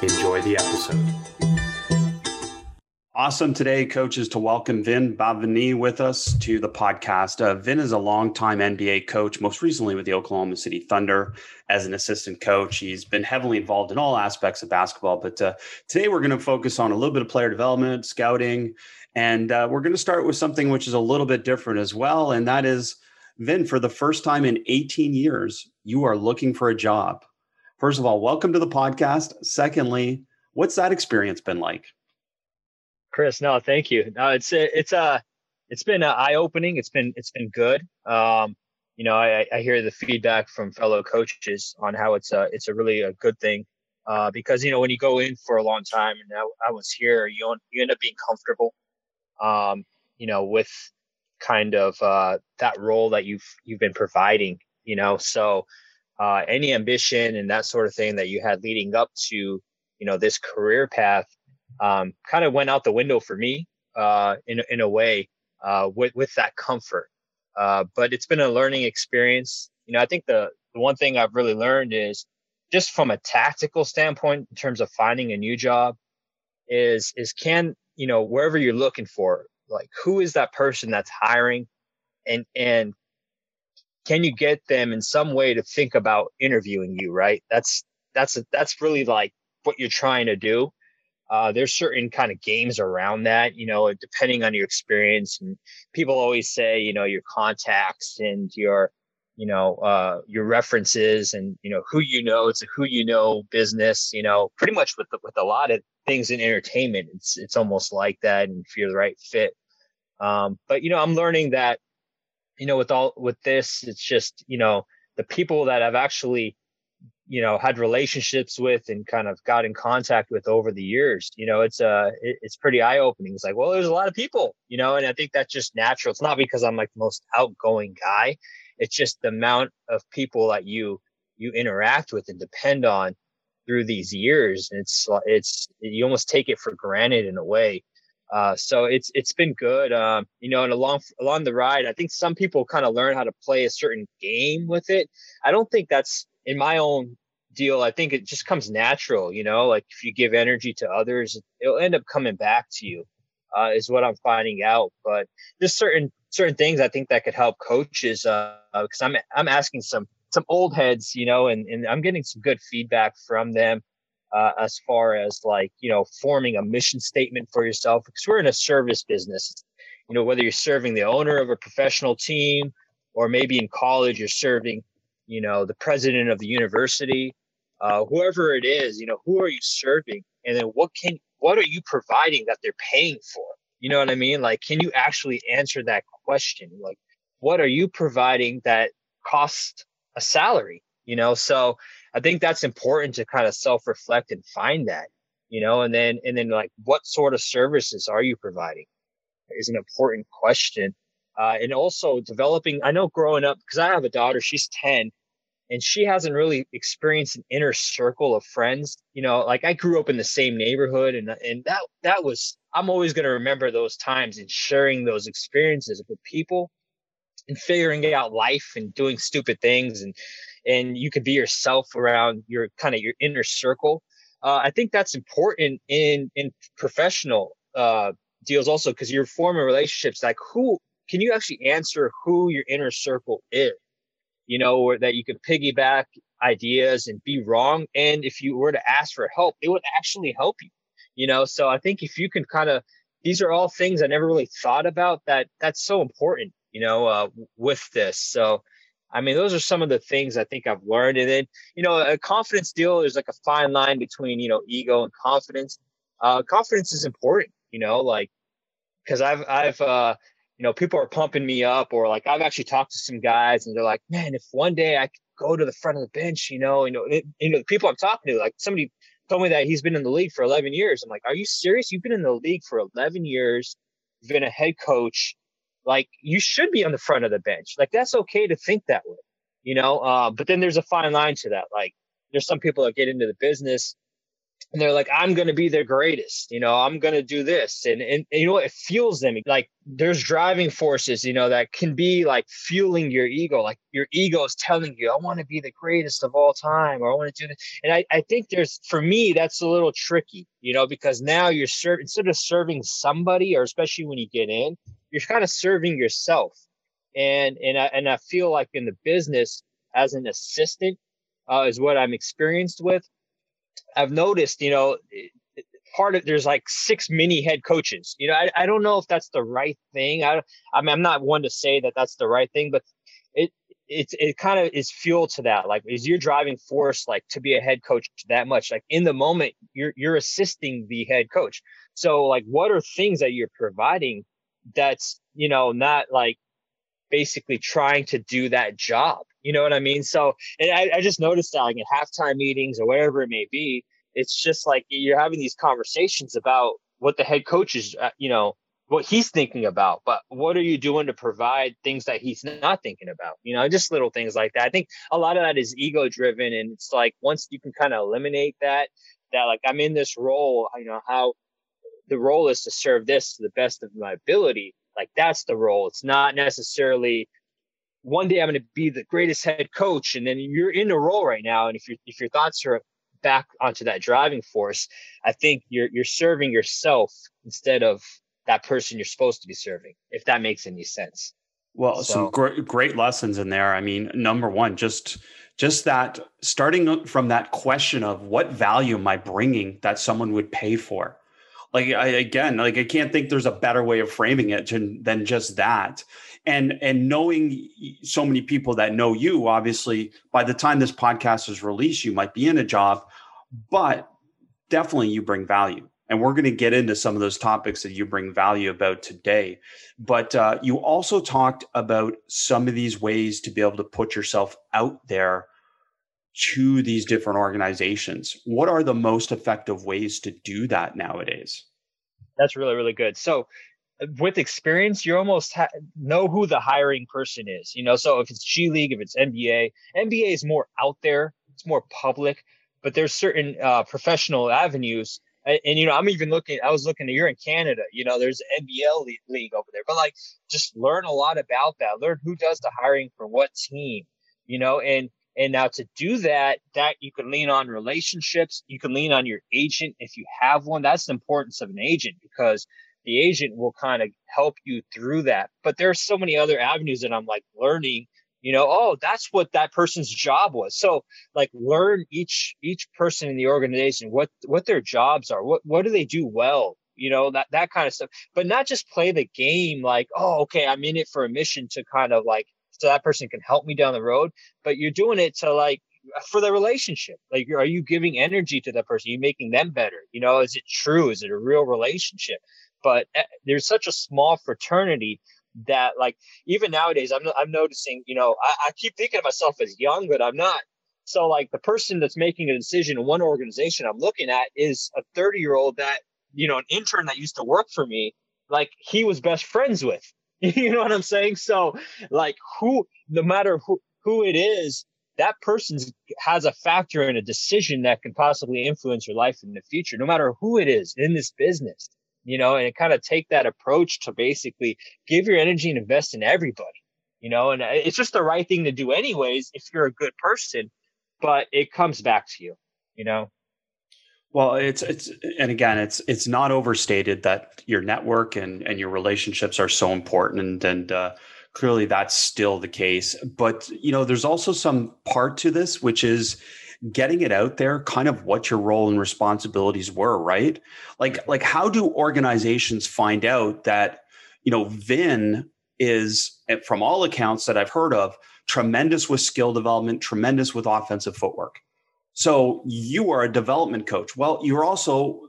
Enjoy the episode. Awesome today, coaches, to welcome Vin Bhavnani with us to the podcast. Uh, Vin is a longtime NBA coach, most recently with the Oklahoma City Thunder as an assistant coach. He's been heavily involved in all aspects of basketball, but uh, today we're going to focus on a little bit of player development, scouting, and uh, we're going to start with something which is a little bit different as well, and that is Vin, for the first time in 18 years, you are looking for a job. First of all, welcome to the podcast. Secondly, what's that experience been like? Chris, no, thank you. No, it's it's uh it's been uh, eye opening. It's been it's been good. Um, you know, I, I hear the feedback from fellow coaches on how it's a it's a really a good thing. Uh, because you know when you go in for a long time, and I, I was here, you you end up being comfortable. Um, you know, with kind of uh, that role that you've you've been providing. You know, so uh, any ambition and that sort of thing that you had leading up to you know this career path um, kind of went out the window for me uh, in in a way uh, with with that comfort. Uh, but it's been a learning experience. You know, I think the the one thing I've really learned is just from a tactical standpoint in terms of finding a new job is is can you know wherever you're looking for like who is that person that's hiring and and can you get them in some way to think about interviewing you right? That's that's that's really like what you're trying to do. Uh, there's certain kind of games around that you know depending on your experience and people always say you know your contacts and your you know uh, your references and you know who you know it's a who you know business you know pretty much with the, with a lot of things in entertainment it's it's almost like that and if you're the right fit. Um, but you know i'm learning that you know with all with this it's just you know the people that i've actually you know had relationships with and kind of got in contact with over the years you know it's uh it, it's pretty eye-opening it's like well there's a lot of people you know and i think that's just natural it's not because i'm like the most outgoing guy it's just the amount of people that you you interact with and depend on through these years. And it's it's you almost take it for granted in a way. Uh, so it's it's been good. Um, you know, and along along the ride, I think some people kind of learn how to play a certain game with it. I don't think that's in my own deal. I think it just comes natural. You know, like if you give energy to others, it'll end up coming back to you. Uh, is what I'm finding out. But there's certain certain things I think that could help coaches because uh, I'm I'm asking some some old heads, you know, and, and I'm getting some good feedback from them uh, as far as like, you know, forming a mission statement for yourself because we're in a service business. You know, whether you're serving the owner of a professional team or maybe in college you're serving, you know, the president of the university, uh, whoever it is, you know, who are you serving? And then what can, what are you providing that they're paying for? You know what I mean? Like, can you actually answer that question? Like, what are you providing that costs a salary, you know? So I think that's important to kind of self reflect and find that, you know, and then, and then like, what sort of services are you providing is an important question. Uh, and also developing, I know growing up, because I have a daughter, she's 10 and she hasn't really experienced an inner circle of friends. You know, like I grew up in the same neighborhood and, and that, that was, I'm always going to remember those times and sharing those experiences with people and figuring out life and doing stupid things and and you can be yourself around your kind of your inner circle. Uh, i think that's important in in professional uh, deals also because you're forming relationships like who can you actually answer who your inner circle is? You know or that you can piggyback ideas and be wrong and if you were to ask for help it would actually help you you know? So i think if you can kind of these are all things i never really thought about that that's so important you know, uh, with this. So, I mean, those are some of the things I think I've learned. And then, you know, a confidence deal is like a fine line between, you know, ego and confidence. Uh, confidence is important, you know, like, cause I've, I've, uh, you know, people are pumping me up or like I've actually talked to some guys and they're like, man, if one day I could go to the front of the bench, you know, you know, it, you know, the people I'm talking to, like somebody told me that he's been in the league for 11 years. I'm like, are you serious? You've been in the league for 11 years, You've been a head coach. Like, you should be on the front of the bench. Like, that's okay to think that way, you know? Uh, but then there's a fine line to that. Like, there's some people that get into the business and they're like, I'm going to be the greatest, you know, I'm going to do this. And, and, and, you know, what? it fuels them. Like there's driving forces, you know, that can be like fueling your ego. Like your ego is telling you, I want to be the greatest of all time, or I want to do this. And I, I think there's, for me, that's a little tricky, you know, because now you're serving, instead of serving somebody, or especially when you get in, you're kind of serving yourself. And, and I, and I feel like in the business as an assistant, uh, is what I'm experienced with I've noticed, you know, part of there's like six mini head coaches. You know, I, I don't know if that's the right thing. I I mean, I'm not one to say that that's the right thing, but it it's it kind of is fuel to that. Like, is your driving force like to be a head coach that much? Like in the moment, you're you're assisting the head coach. So like, what are things that you're providing that's you know not like basically trying to do that job? You know what I mean? So, and I, I just noticed that like in halftime meetings or whatever it may be, it's just like you're having these conversations about what the head coach is, uh, you know, what he's thinking about, but what are you doing to provide things that he's not thinking about? You know, just little things like that. I think a lot of that is ego driven. And it's like once you can kind of eliminate that, that like I'm in this role, you know, how the role is to serve this to the best of my ability. Like that's the role. It's not necessarily one day I'm going to be the greatest head coach, and then you're in a role right now. And if your if your thoughts are back onto that driving force, I think you're you're serving yourself instead of that person you're supposed to be serving. If that makes any sense. Well, so, some great great lessons in there. I mean, number one, just just that starting from that question of what value am I bringing that someone would pay for like I, again like i can't think there's a better way of framing it than just that and and knowing so many people that know you obviously by the time this podcast is released you might be in a job but definitely you bring value. And we're going to get into some of those topics that you bring value about today. But uh, you also talked about some of these ways to be able to put yourself out there to these different organizations. What are the most effective ways to do that nowadays? That's really really good. So with experience, you almost ha- know who the hiring person is. You know, so if it's G League, if it's NBA, NBA is more out there, it's more public, but there's certain uh, professional avenues. And, and, you know, I'm even looking. I was looking. You're in Canada. You know, there's NBL league over there. But like, just learn a lot about that. Learn who does the hiring for what team. You know, and and now to do that, that you can lean on relationships. You can lean on your agent if you have one. That's the importance of an agent because the agent will kind of help you through that. But there are so many other avenues that I'm like learning, you know, oh, that's what that person's job was. So like learn each each person in the organization what what their jobs are. What what do they do well? You know, that that kind of stuff. But not just play the game like, oh, okay, I'm in it for a mission to kind of like so that person can help me down the road, but you're doing it to like for the relationship like are you giving energy to that person are you making them better you know is it true is it a real relationship but eh, there's such a small fraternity that like even nowadays I'm I'm noticing you know I, I keep thinking of myself as young but I'm not. So like the person that's making a decision in one organization I'm looking at is a 30 year old that you know an intern that used to work for me like he was best friends with. You know what I'm saying? So like who no matter who who it is that person has a factor in a decision that can possibly influence your life in the future no matter who it is in this business you know, and kind of take that approach to basically give your energy and invest in everybody, you know, and uh, it's just the right thing to do anyways if you're a good person, but it comes back to you, you know. Well, it's it's and again, it's it's not overstated that your network and and your relationships are so important, and and uh, clearly that's still the case. But you know, there's also some part to this, which is getting it out there kind of what your role and responsibilities were right? Like like how do organizations find out that you know vin is eh, from all accounts that i've heard of tremendous with skill development tremendous with offensive footwork? So you are a development coach. Well you're also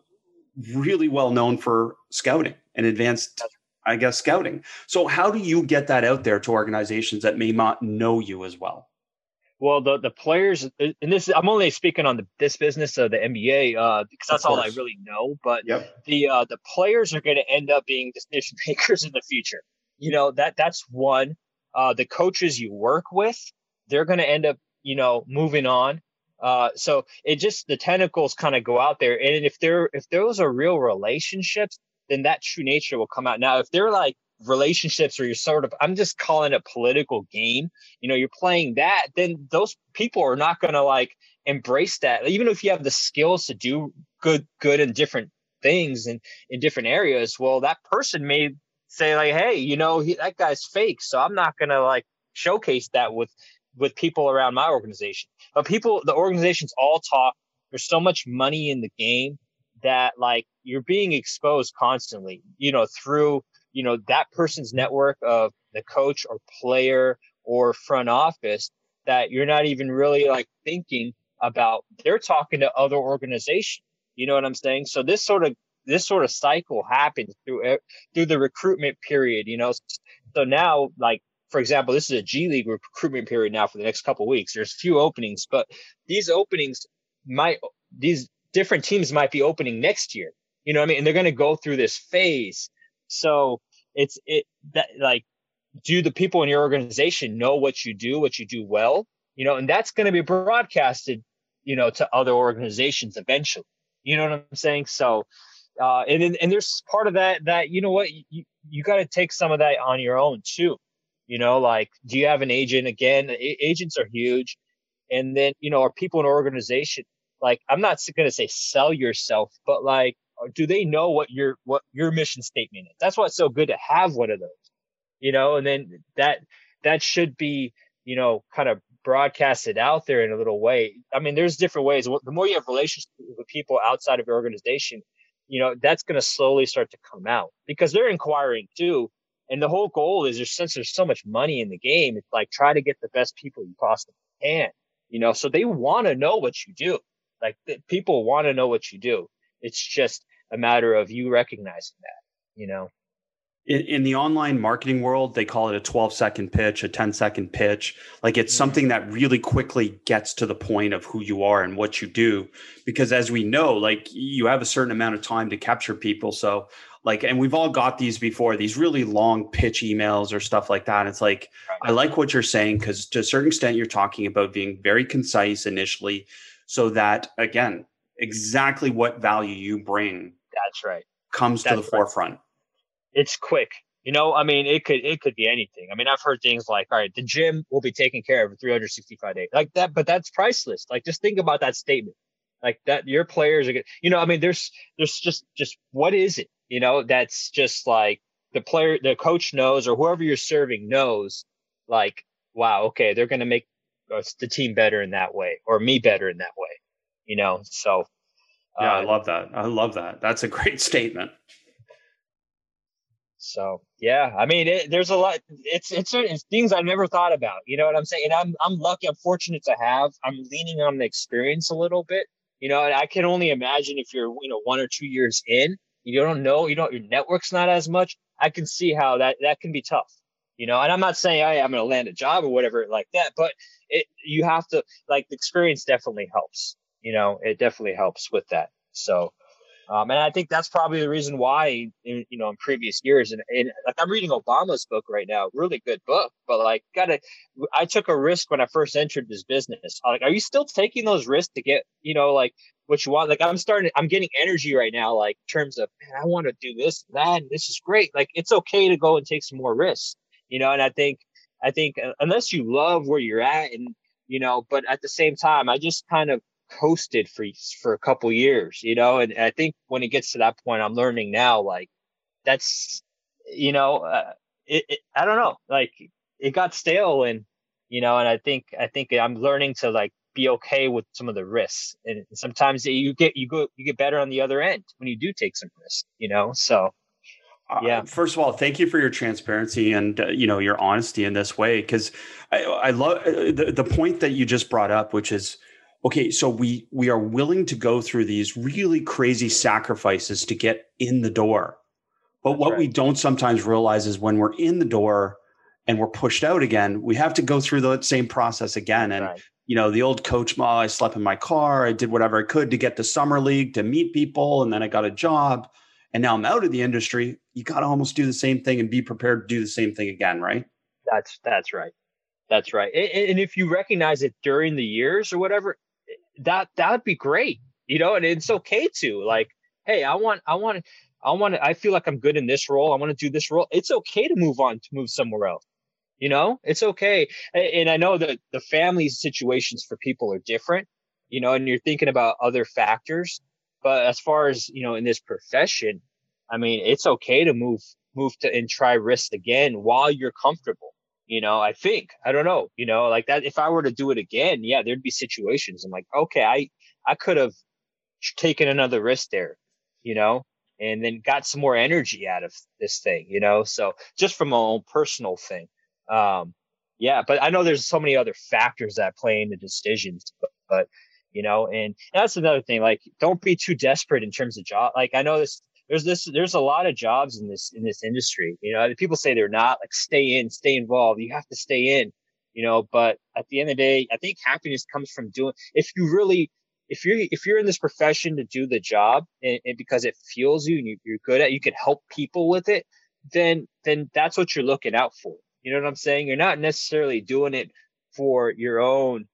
really well known for scouting and advanced i guess scouting. So how do you get that out there to organizations that may not know you as well Well, the the players, uh, and this I'm only speaking on the, this business of the NBA uh, because that's all I really know. But yep. the uh, the players are going to end up being decision makers in the future. You know that that's one. Uh, the coaches you work with, they're going to end up, you know, moving on. Uh, so it just the tentacles kind of go out there, and if they're if those are real relationships, then that true nature will come out. Now, if they're like relationships or you're sort of i'm just calling it political game. You know you're playing that then those people are not going to like embrace that. Even if you have the skills to do good good in different things and in different areas well that person may say like hey you know he, that guy's fake so i'm not going to like showcase that with with people around my organization. But people the organizations all talk there's so much money in the game that like you're being exposed constantly you know through you know that person's network of the coach or player or front office that you're not even really like thinking about they're talking to other organizations you know what i'm saying? So this sort of this sort of cycle happens through through the recruitment period you know? So now like for example this is a g league recruitment period now for the next couple weeks. There's few openings but these openings might these different teams might be opening next year. You know what i mean? And they're going to go through this phase so it's it that like do the people in your organization know what you do, what you do well, you know, and that's going to be broadcasted, you know, to other organizations eventually. You know what I'm saying? So, uh, and and there's part of that that you know what you you got to take some of that on your own too. You know, like do you have an agent? Again, agents are huge, and then you know, are people in organization like I'm not going to say sell yourself, but like do they know what your what your mission statement is? That's why it's so good to have one of those, you know. And then that that should be you know kind of broadcasted out there in a little way. I mean, there's different ways. The more you have relationships with people outside of your organization, you know, that's going to slowly start to come out because they're inquiring too. And the whole goal is since there's so much money in the game, it's like try to get the best people you possibly can, you know. So they want to know what you do. Like people want to know what you do. It's just a matter of you recognizing that, you know. In, in, the online marketing world, they call it a 12 second pitch, a 10 second pitch. Like it's mm-hmm. something that really quickly gets to the point of who you are and what you do. Because as we know, like you have a certain amount of time to capture people. So, like, and we've all got these before, these really long pitch emails or stuff like that. It's like. I like what you're saying because to a certain extent, you're talking about being very concise initially so that, again, exactly what value you bring that's right. Comes That's to the right. forefront. It's quick. You know, I mean, it could it could be anything. I mean, I've heard things like, "All right, the gym will be taken care of 365 days," like that. But that's priceless. Like, just think about that statement. Like that, your players are. good. You know, I mean, there's there's just just what is it? You know, that's just like the player, the coach knows, or whoever you're serving knows. Like, wow, okay, they're going to make the team better in that way, or me better in that way. You know, so yeah, uh, I love that. I love that. That's a great statement. So yeah, I mean, it, there's a lot. It's, it's it's things I've never thought about. You know what I'm saying? And I'm I'm lucky. I'm fortunate to have. I'm leaning on the experience a little bit. You know, and I can only imagine if you're you know one or two years in, you don't know, you know, your network's not as much. I can see how that that can be tough. You know, and I'm not saying hey, I'm going to land a job or whatever like that, but it you have to like the experience definitely helps you know, it definitely helps with that. So, um, and I think that's probably the reason why, in, you know, in previous years, and, and like I'm reading Obama's book right now, really good book, but like, gotta, I took a risk when I first entered this business. Like, are you still taking those risks to get, you know, like what you want? Like, I'm starting, I'm getting energy right now, like, in terms of, man, I want to do this, that, and this is great. Like, it's okay to go and take some more risks, you know, and I think, I think uh, unless you love where you're at and, you know, but at the same time, I just kind of coasted for for a couple years, you know. And I think when it gets to that point, I'm learning now, like that's you know, uh, it, it, I don't know, like it got stale, and you know, and I think I think I'm learning to like be okay with some of the risks, and sometimes you get you go you get better on the other end when you do take some risks, you know. So uh, yeah. Uh, first of all, thank you for your transparency and uh, you know your honesty in this way because I, I love uh, the, the point that you just brought up, which is okay so we we are willing to go through these really crazy sacrifices to get in the door but That's what right. we don't sometimes realize is when we're in the door and we're pushed out again, we have to go through the same process again. And right. you know, the old coach, oh, I slept in my car, I did whatever I could to get to summer league to meet people, and then I got a job, and now I'm out of the industry. You got to almost do the same thing and be prepared to do the same thing again, right? That's that's right. That's right. And if you recognize it during the years or whatever, that that would be great. You know, and it's okay to like, hey, I want, I want, I want I feel like I'm good in this role. I want to do this role. It's okay to move on to move somewhere else. You know, it's okay. And I know that the family situations for people are different, you know, and you're thinking about other factors. But as far as, you know, in this profession, I mean, it's okay to move, move to and try risk again while you're comfortable you know, I think, I don't know, you know, like that. If I were to do it again, yeah, there'd be situations. I'm like, okay, I, I could have taken another risk there, you know, and then got some more energy out of this thing, you know? So just from my own personal thing. Um, yeah, but I know there's so many other factors that play into decisions, but, but you know, and that's another thing. Like, don't be too desperate in terms of job. Like, I know this there's this there's a lot of jobs in this in this industry you know people say they're not like stay in stay involved you have to stay in you know but at the end of the day i think happiness comes from doing if you really if you're if you're in this profession to do the job and, and because it fuels you and you, you're good at you can help people with it then then that's what you're looking out for. You know what i'm saying? You're not necessarily doing it for your own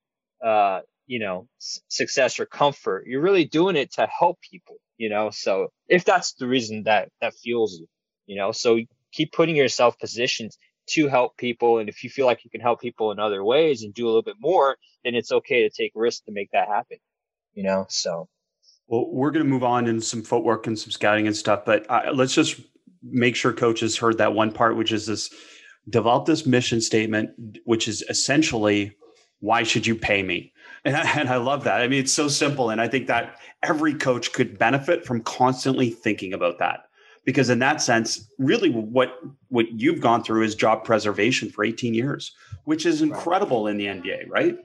uh you know success or comfort you're really doing it to help people you know? So if that's the reason that that fuels you you know? So keep putting yourself positioned to help people and if you feel like you can help people in other ways and do a little bit more then it's okay to take risks to make that happen you know? So. Well we're going to move on in some footwork and some scouting and stuff but uh, let's just make sure coaches heard that one part which is this develop this mission statement which is essentially why should you pay me and I, and I love that. I mean, it's so simple. And I think that every coach could benefit from constantly thinking about that. Because in that sense, really what what you've gone through is job preservation for 18 years, which is incredible in the NBA, right?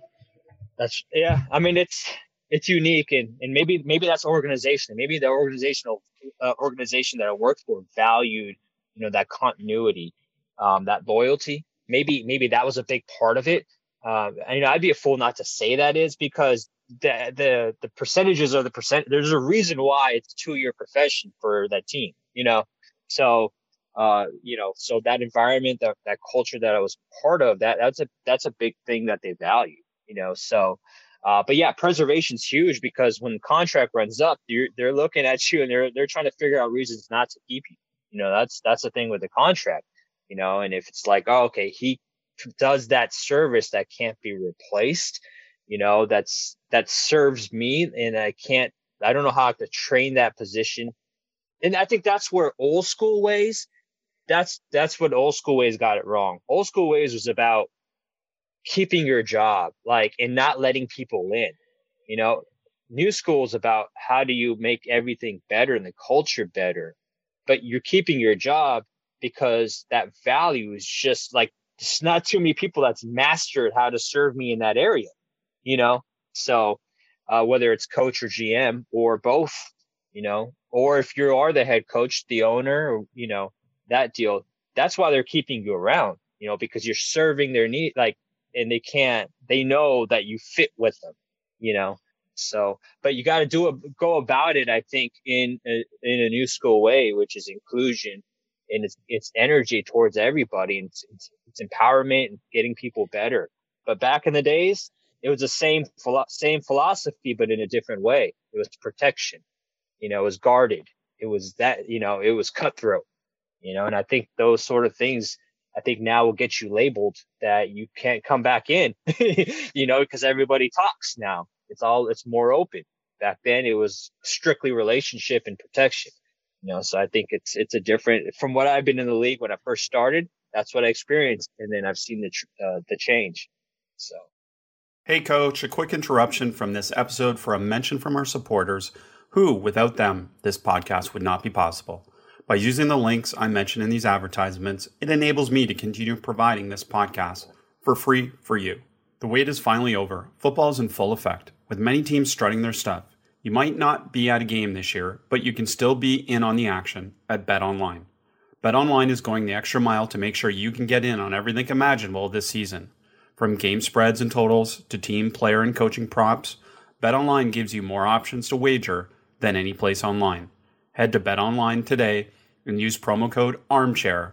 That's yeah. I mean, it's it's unique and, and maybe maybe that's organization. Maybe the organizational uh, organization that I worked for valued, you know, that continuity, um, that loyalty. Maybe maybe that was a big part of it um, and, you know, I'd be a fool not to say that is because the the the percentages are the percent. There's a reason why it's two year profession for that team. You know, so uh, you know, so that environment, that that culture that I was part of, that that's a that's a big thing that they value. You know, so. Uh, but yeah, preservation's huge because when the contract runs up, you're, they're looking at you and they're they're trying to figure out reasons not to keep you. You know, that's that's the thing with the contract. You know, and if it's like, oh, okay, he does that service that can't be replaced you know that's that serves me and i can't i don't know how to train that position. And i think that's where old school ways that's that's what old school ways got it wrong. Old school ways was about keeping your job like and not letting people in you know. New school is about how do you make everything better and the culture better but you're keeping your job because that value is just like there's not too many people that's mastered how to serve me in that area, you know? So, uh, whether it's coach or GM or both, you know, or if you are the head coach, the owner, you know, that deal, that's why they're keeping you around, you know, because you're serving their need, like, and they can't, they know that you fit with them, you know? So, but you got to do it, go about it, I think, in a, in a new school way, which is inclusion and it's, it's energy towards everybody and it's, it's, it's empowerment and getting people better. But back in the days, it was the same, same philosophy, but in a different way. It was protection. You know, it was guarded. It was that, you know, it was cutthroat, you know, and I think those sort of things, I think now will get you labeled that you can't come back in, you know, because everybody talks now. It's all, it's more open. Back then it was strictly relationship and protection. You know, so I think it's it's a different from what I've been in the league when I first started. That's what I experienced, and then I've seen the uh, the change. So, hey, coach, a quick interruption from this episode for a mention from our supporters, who, without them, this podcast would not be possible. By using the links I mentioned in these advertisements, it enables me to continue providing this podcast for free for you. The wait is finally over. Football is in full effect, with many teams strutting their stuff. You might not be at a game this year, but you can still be in on the action at Bet Online. BetOnline is going the extra mile to make sure you can get in on everything imaginable this season. From game spreads and totals to team, player, and coaching props, BetOnline gives you more options to wager than any place online. Head to BetOnline today and use promo code ARMCHAIR,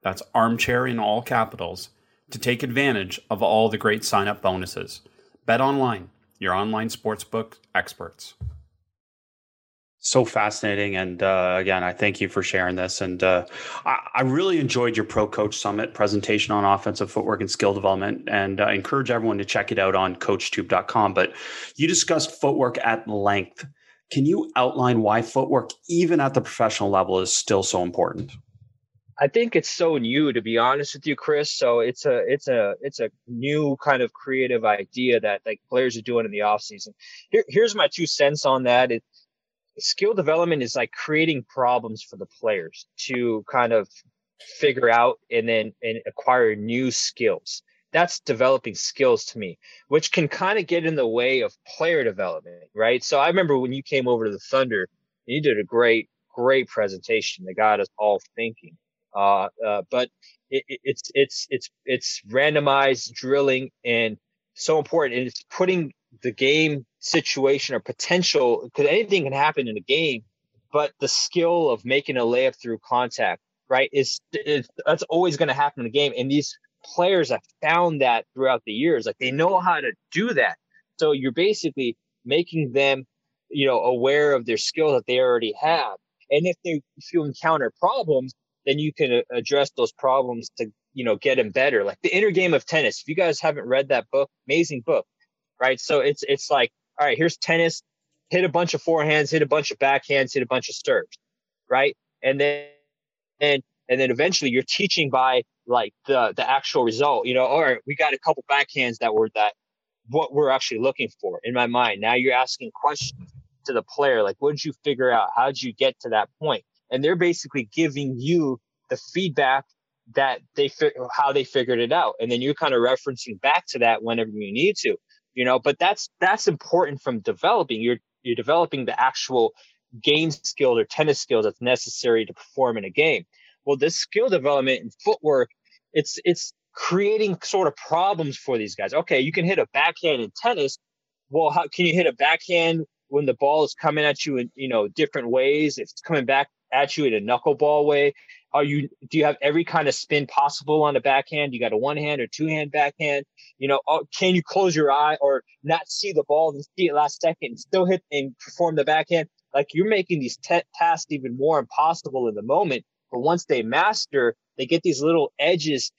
that's armchair in all capitals, to take advantage of all the great sign up bonuses. BetOnline, your online sportsbook experts so fascinating. And uh, again, I thank you for sharing this. And uh, I, I, really enjoyed your Pro Coach Summit presentation on offensive footwork and skill development. And I encourage everyone to check it out on coachtube.com. But you discussed footwork at length. Can you outline why footwork, even at the professional level, is still so important? I think it's so new, to be honest with you, Chris. So it's a it's a it's a new kind of creative idea that like players are doing in the off season. Here, here's my two cents on that. It, skill development is like creating problems for the players to kind of figure out and then and acquire new skills that's developing skills to me which can kind of get in the way of player development right so i remember when you came over to the thunder you did a great great presentation that got us all thinking uh, uh, but it, it, it's it's it's it's randomized drilling and so important and it's putting the game situation or potential because anything can happen in a game but the skill of making a layup through contact right is, is that's always going to happen in a game and these players have found that throughout the years like they know how to do that. So you're basically making them you know aware of their skill that they already have and if they if you encounter problems then you can uh, address those problems to you know get them better like the inner game of tennis if you guys haven't read that book amazing book right? So it's it's like, all right, here's tennis, hit a bunch of forehands, hit a bunch of backhands, hit a bunch of serves, right? And then and and then eventually you're teaching by like the the actual result. You know, all right, we got a couple backhands that were that what we're actually looking for in my mind. Now you're asking questions to the player, like, what did you figure out? How did you get to that point? And they're basically giving you the feedback that they how they figured it out, and then you're kind of referencing back to that whenever you need to you know? But that's that's important from developing. You're you're developing the actual game skill or tennis skills that's necessary to perform in a game. Well this skill development and footwork it's it's creating sort of problems for these guys. Okay you can hit a backhand in tennis. Well how can you hit a backhand when the ball is coming at you in you know different ways? If it's coming back at you in a knuckleball way? Are you do you have every kind of spin possible on the backhand? You got a one hand or two hand backhand you know oh, can you close your eye or not see the ball and see it last second and still hit and perform the backhand? Like you're making these tasks even more impossible in the moment but once they master they get these little edges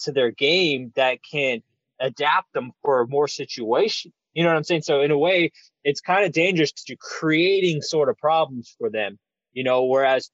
to their game that can adapt them for more situation. You know what i'm saying? So in a way it's kind of dangerous because you're creating sort of problems for them you know whereas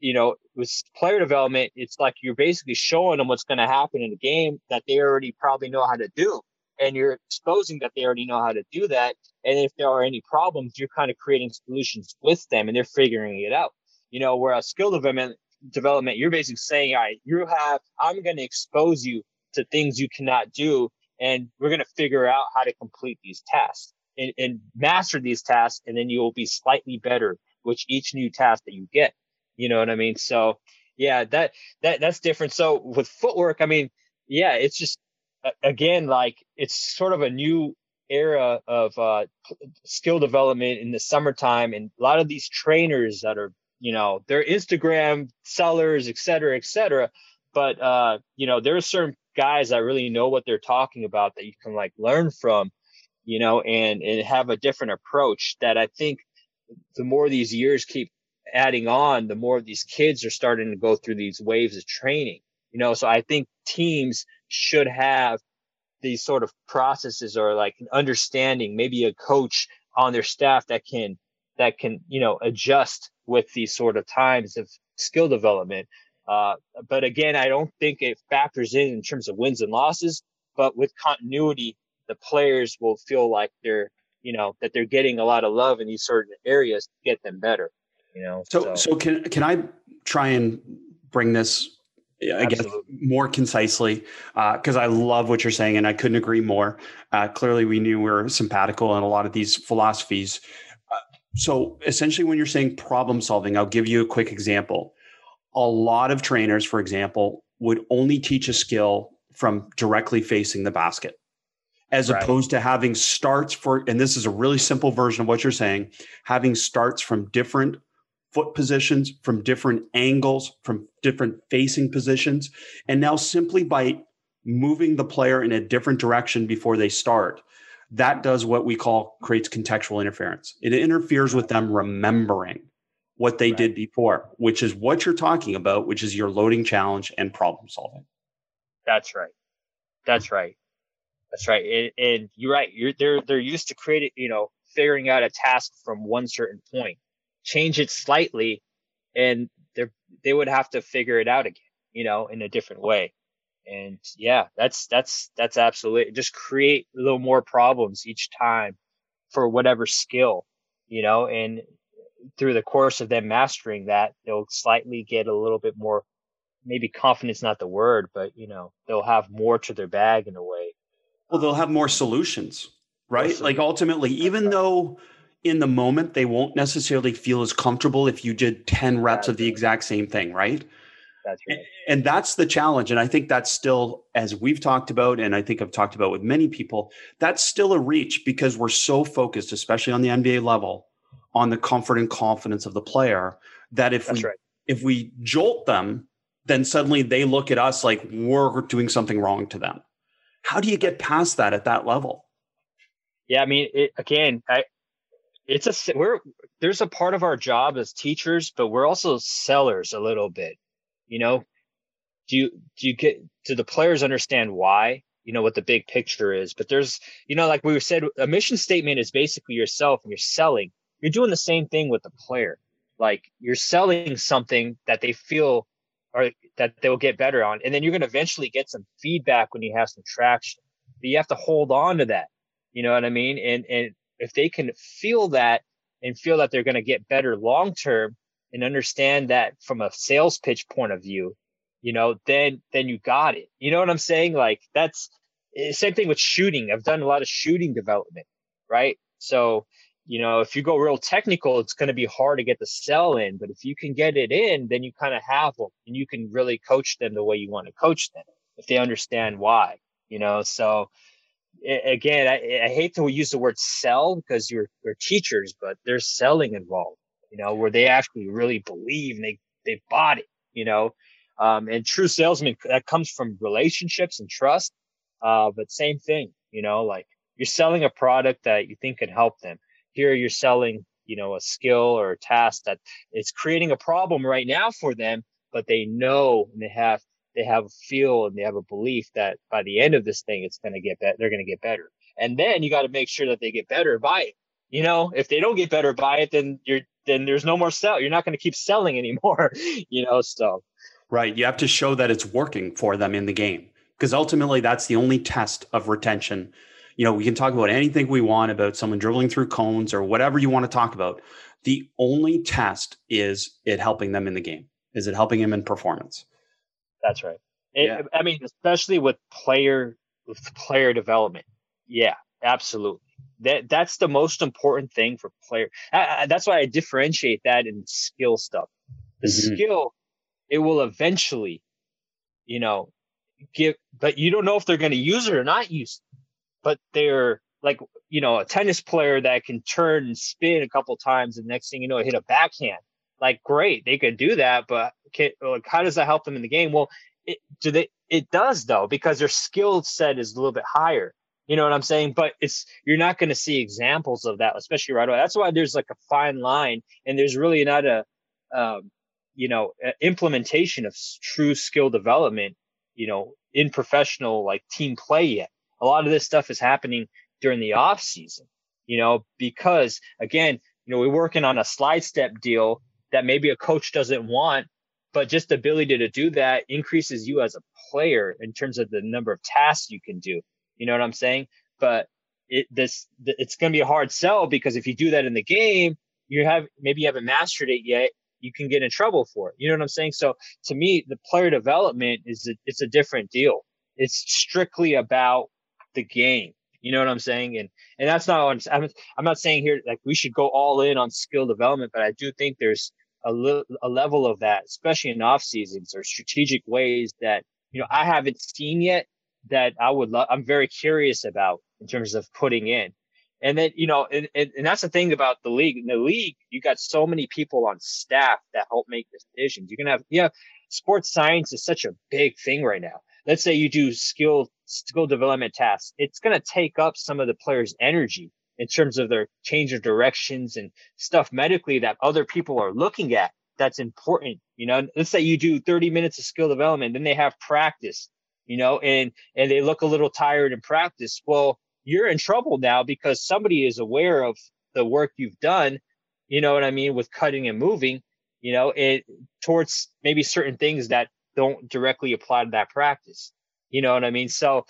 you know, with player development, it's like you're basically showing them what's going to happen in the game that they already probably know how to do. And you're exposing that they already know how to do that. And if there are any problems, you're kind of creating solutions with them and they're figuring it out. You know, whereas skill development, development, you're basically saying, all right, you have, I'm going to expose you to things you cannot do. And we're going to figure out how to complete these tasks and, and master these tasks. And then you will be slightly better with each new task that you get. You know what I mean? So yeah, that that that's different. So with footwork, I mean, yeah, it's just again like it's sort of a new era of uh, skill development in the summertime, and a lot of these trainers that are you know they're Instagram sellers, et cetera, et cetera. But uh, you know, there are certain guys that really know what they're talking about that you can like learn from, you know, and and have a different approach that I think the more these years keep adding on, the more these kids are starting to go through these waves of training. You know, so I think teams should have these sort of processes or like an understanding, maybe a coach on their staff that can that can you know adjust with these sort of times of skill development. Uh, but again, I don't think it factors in in terms of wins and losses. But with continuity, the players will feel like they're you know that they're getting a lot of love in these certain areas to get them better you know so so, so can can i try and bring this I guess more concisely, because uh, I love what you're saying, and I couldn't agree more. Uh, clearly, we knew we are simpatical in a lot of these philosophies. Uh, so, essentially, when you're saying problem solving, I'll give you a quick example. a lot of trainers, for example, would only teach a skill from directly facing the basket as right. opposed to having starts for and this is a really simple version of what you're saying having starts from different foot positions from different angles from different facing positions and now simply by moving the player in a different direction before they start that does what we call creates contextual interference it interferes with them remembering what they right. did before which is what you're talking about which is your loading challenge and problem solving that's right that's right that's right. And, and, you're right. You're they're they're used to creating, you know, figuring out a task from one certain point. Change it slightly, and they they would have to figure it out again, you know, in a different way. And yeah, that's that's that's absolutely just create a little more problems each time for whatever skill, you know, and through the course of them mastering that, they'll slightly get a little bit more maybe confidence not the word, but you know, they'll have more to their bag in a way well, they'll have more solutions, right? Like ultimately, even though in the moment they won't necessarily feel as comfortable if you did 10 reps of the exact same thing, right? That's right. And that's the challenge. And I think that's still, as we've talked about, and I think I've talked about with many people, that's still a reach because we're so focused, especially on the NBA level, on the comfort and confidence of the player that if that's we right. if we jolt them, then suddenly they look at us like we're doing something wrong to them. How do you get past that at that level? Yeah, I mean, it, again, I, it's a we're there's a part of our job as teachers, but we're also sellers a little bit. You know, do you do you get do the players understand why? You know what the big picture is, but there's you know like we said, a mission statement is basically yourself and you're selling. You're doing the same thing with the player. Like you're selling something that they feel or that they'll get better on. And then you're going to eventually get some feedback when you have some traction. But you have to hold on to that. You know what I mean? And and if they can feel that and feel that they're going to get better long term and understand that from a sales pitch point of view, you know, then then you got it. You know what I'm saying? Like that's eh, same thing with shooting. I've done a lot of shooting development, right? So you know, if you go real technical, it's going to be hard to get the sell in. But if you can get it in, then you kind of have them and you can really coach them the way you want to coach them if they understand why, you know. So again, I, I hate to use the word sell because you're, you're teachers, but there's selling involved, you know, where they actually really believe and they, they bought it, you know. Um, and true salesman, that comes from relationships and trust. Uh, but same thing, you know, like you're selling a product that you think can help them here you're selling you know a skill or a task that is creating a problem right now for them but they know and they have they have a feel and they have a belief that by the end of this thing it's going to get better they're going to get better. And then you got to make sure that they get better by it. You know if they don't get better by it then you're then there's no more sell you're not going to keep selling anymore you know so. Right you have to show that it's working for them in the game because ultimately that's the only test of retention you know, we can talk about anything we want about someone dribbling through cones or whatever you want to talk about. The only test is it helping them in the game. Is it helping them in performance? That's right. It, yeah. I mean, especially with player with player development. Yeah, absolutely. That that's the most important thing for player. I, I, that's why I differentiate that in skill stuff. The mm-hmm. skill, it will eventually, you know, give, but you don't know if they're going to use it or not use it but they're like you know a tennis player that can turn and spin a couple times and next thing you know hit a backhand. Like great they could do that but can, like how does that help them in the game? Well it, do they it does though because their skill set is a little bit higher. You know what i'm saying? But it's you're not going to see examples of that especially right away. That's why there's like a fine line and there's really not a um, you know implementation of true skill development you know in professional like team play yet a lot of this stuff is happening during the off season, you know, because again, you know, we're working on a slide step deal that maybe a coach doesn't want, but just the ability to do that increases you as a player in terms of the number of tasks you can do. You know what I'm saying? But it this it's going to be a hard sell because if you do that in the game, you have maybe you haven't mastered it yet. You can get in trouble for it. You know what I'm saying? So to me, the player development is a, it's a different deal. It's strictly about the game. You know what I'm saying? And and that's not what I'm, I'm, not saying here like we should go all in on skill development, but I do think there's a, a level of that, especially in off seasons or strategic ways that, you know, I haven't seen yet that I would love, I'm very curious about in terms of putting in. And then, you know, and, and, and that's the thing about the league. In the league, you got so many people on staff that help make decisions. You can have, yeah, sports science is such a big thing right now. Let's say you do skill, skill development tasks. It's going to take up some of the players' energy in terms of their change of directions and stuff medically that other people are looking at. That's important. You know, let's say you do 30 minutes of skill development, then they have practice, you know, and, and they look a little tired in practice. Well, you're in trouble now because somebody is aware of the work you've done. You know what I mean? With cutting and moving, you know, it towards maybe certain things that don't directly apply to that practice. You know what I mean? So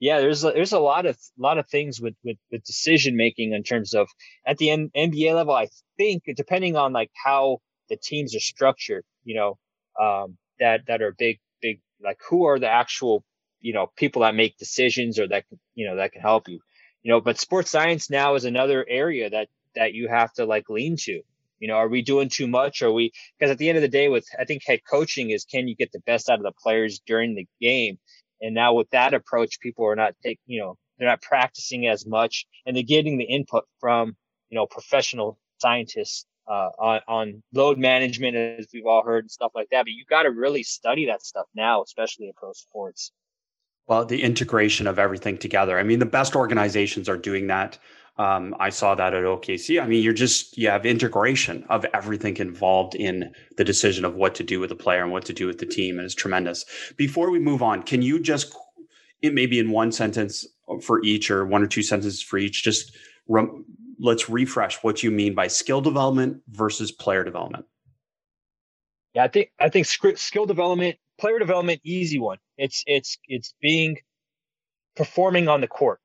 yeah, there's a, there's a lot of lot of things with with, with decision making in terms of at the N- NBA level. I think depending on like how the teams are structured, you know, um, that that are big big like who are the actual you know people that make decisions or that you know that can help you, you know. But sports science now is another area that that you have to like lean to. You know, are we doing too much? Are we because at the end of the day, with I think head coaching is can you get the best out of the players during the game and now with that approach, people are not taking, you know, they're not practicing as much and they're getting the input from, you know, professional scientists uh, on, on load management, as we've all heard and stuff like that. But you got to really study that stuff now, especially in pro sports. Well, the integration of everything together. I mean, the best organizations are doing that. Um, I saw that at OKC. I mean, you're just you have integration of everything involved in the decision of what to do with the player and what to do with the team, and it's tremendous. Before we move on, can you just it maybe in one sentence for each or one or two sentences for each, just let's refresh what you mean by skill development versus player development. Yeah, I think I think skill development, player development, easy one. It's it's it's being performing on the court,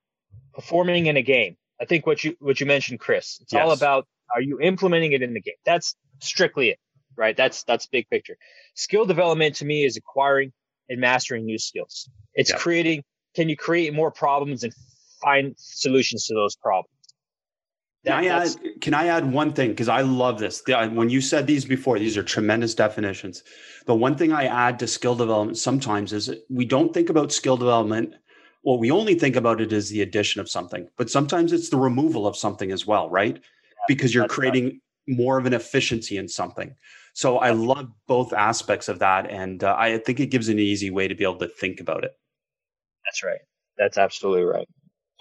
performing in a game I think what you what you mentioned, Chris, it's yes. all about are you implementing it in the game? That's strictly it, right? That's that's big picture. Skill development to me is acquiring and mastering new skills. It's creating. Can you create more problems and find solutions to those problems? That, can, I add, can I add one thing? Because I love this. When you said these before, these are tremendous definitions. The one thing I add to skill development sometimes is we don't think about skill development well, we only think about it as the addition of something, but sometimes it's the removal of something as well, right? Because you're creating right. more of an efficiency in something. So I love both aspects of that. And uh, I think it gives an easy way to be able to think about it. That's right. That's absolutely right.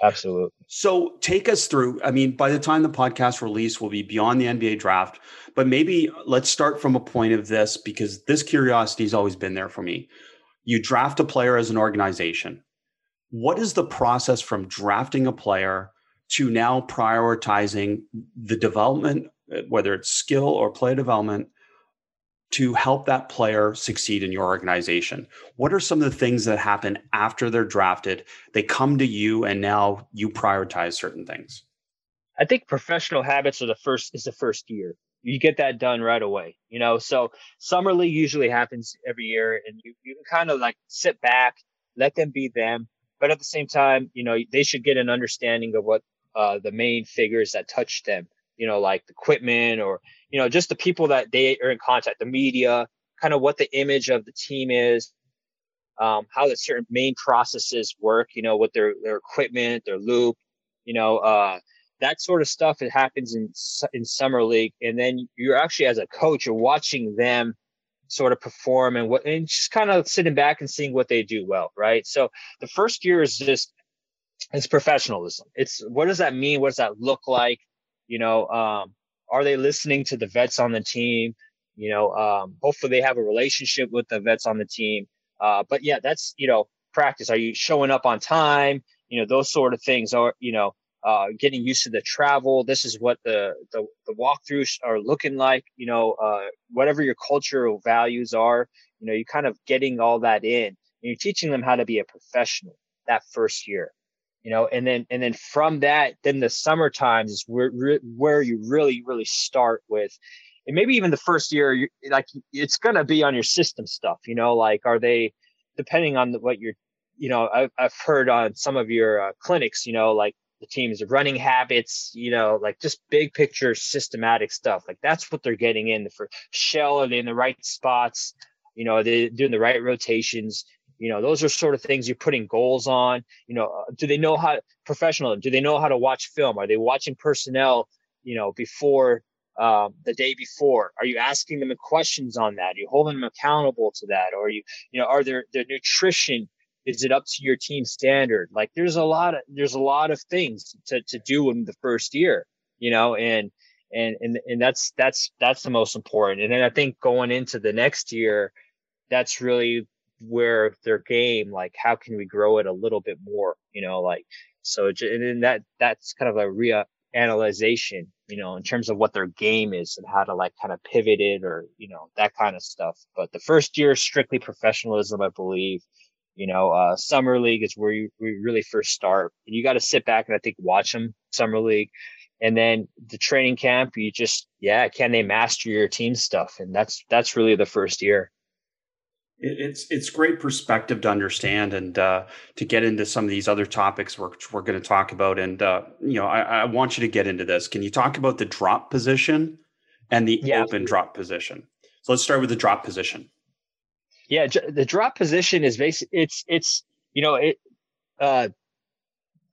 Absolutely. So take us through. I mean, by the time the podcast release will be beyond the NBA draft, but maybe let's start from a point of this because this curiosity has always been there for me. You draft a player as an organization what is the process from drafting a player to now prioritizing the development, whether it's skill or player development, to help that player succeed in your organization? What are some of the things that happen after they're drafted? They come to you and now you prioritize certain things. I think professional habits are the first is the first year. You get that done right away. You know, so summer league usually happens every year and you, you can kind of like sit back, let them be them but at the same time, you know, they should get an understanding of what uh, the main figures that touch them, you know, like the equipment or, you know, just the people that they are in contact, the media, kind of what the image of the team is, um, how the certain main processes work, you know, with their, their equipment, their loop, you know, uh, that sort of stuff. It happens in, in summer league. And then you're actually, as a coach, you're watching them sort of perform and what and just kind of sitting back and seeing what they do well, right? So the first year is just it's professionalism. It's what does that mean? What does that look like? You know, um, are they listening to the vets on the team? You know, um, hopefully they have a relationship with the vets on the team. Uh, but yeah, that's you know practice. Are you showing up on time? You know, those sort of things are you know uh, getting used to the travel. This is what the, the, the walkthroughs are looking like, you know, uh, whatever your cultural values are, you know, you're kind of getting all that in and you're teaching them how to be a professional that first year, you know, and then, and then from that, then the summer times is where, where you really, really start with, and maybe even the first year, like it's going to be on your system stuff, you know, like, are they, depending on what you're, you know, I've, I've heard on some of your uh, clinics, you know, like the team's running habits, you know, like just big picture systematic stuff. Like that's what they're getting in for shell. Are they in the right spots? You know, they doing the right rotations? You know, those are sort of things you're putting goals on. You know, uh, do they know how professional? Do they know how to watch film? Are they watching personnel? You know, before um, the day before? Are you asking them questions on that? Are you holding them accountable to that? Or are you, you know, are there their nutrition? Is it up to your team standard? Like there's a lot of there's a lot of things to to do in the first year, you know, and and and and that's that's that's the most important. And then I think going into the next year, that's really where their game, like how can we grow it a little bit more, you know, like so and then that that's kind of a re analyzation, you know, in terms of what their game is and how to like kind of pivot it or, you know, that kind of stuff. But the first year strictly professionalism, I believe. You know, uh, summer league is where you, we really first start. And you got to sit back and I think watch them summer league. And then the training camp, you just, yeah, can they master your team stuff? And that's, that's really the first year it's it's great perspective to understand and uh, to get into some of these other topics we're we're going to talk about. And uh, you know, I, I, want you to get into this. Can you talk about the drop position and the yeah. open drop position? So let's start with the drop position. Yeah, the drop position is basically it's it's you know it. Uh,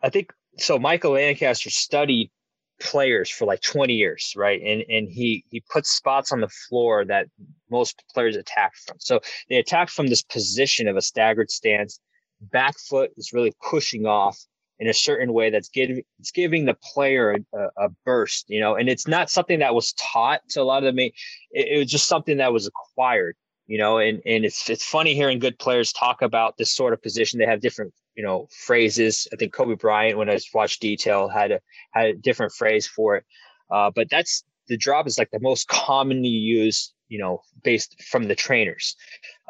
I think so. Micah Lancaster studied players for like 20 years, right? And and he he puts spots on the floor that most players attack from. So they attack from this position of a staggered stance. Back foot is really pushing off in a certain way that's giving it's giving the player a, a, burst, you know. And it's not something that was taught to a lot of them. It, it was just something that was acquired, you know. And and it's it's funny hearing good players talk about this sort of position. They have different you know phrases. I think Kobe Bryant, when I watched detail, had a had a different phrase for it. Uh, but that's the drop is like the most commonly used you know, based from the trainers.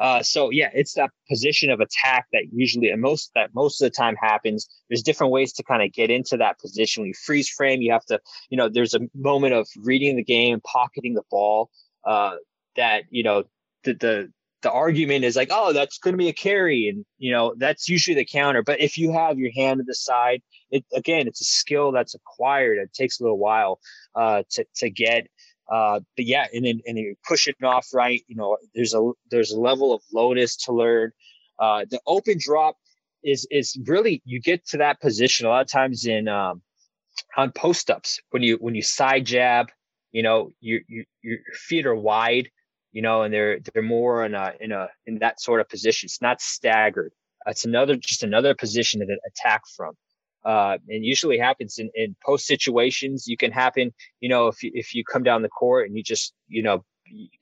Uh, so yeah, it's that position of attack that usually and most that most of the time happens. There's different ways to kind of get into that position. When you freeze frame, you have to, you know, there's a moment of reading the game, pocketing the ball. Uh, that you know, the the the argument is like, oh, that's going to be a carry, and you know that's usually the counter. But if you have your hand to the side, it again, it's a skill that's acquired. It takes a little while uh, to to get. Uh, but yeah, and then and you push it off right. You know, there's a there's a level of lotus to learn. Uh, the open drop is is really you get to that position a lot of times in um, on post ups when you when you side jab. You know, your you your feet are wide. You know, and they're they're more in a in a in that sort of position. It's not staggered. It's another just another position to attack from uh, and usually happens in, in post situations. You can happen, you know, if you, if you come down the court and you just, you know,